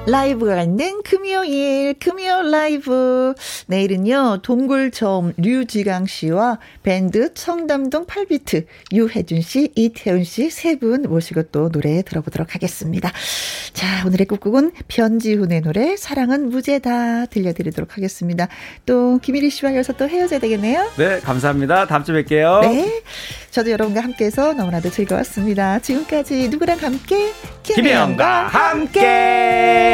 라이브가 있는 금요일, 금요 라이브. 내일은요, 동굴저음 류지강 씨와 밴드 청담동 8비트 유혜준 씨, 이태훈 씨 세 분 모시고 또 노래 들어보도록 하겠습니다. 자, 오늘의 끝곡은 변지훈의 노래 사랑은 무죄다 들려드리도록 하겠습니다. 또 김일희 씨와 이어서 또 헤어져야 되겠네요. 네, 감사합니다. 다음 주에 뵐게요. 네. 저도 여러분과 함께해서 너무나도 즐거웠습니다. 지금까지 누구랑 함께? 김혜영과 함께.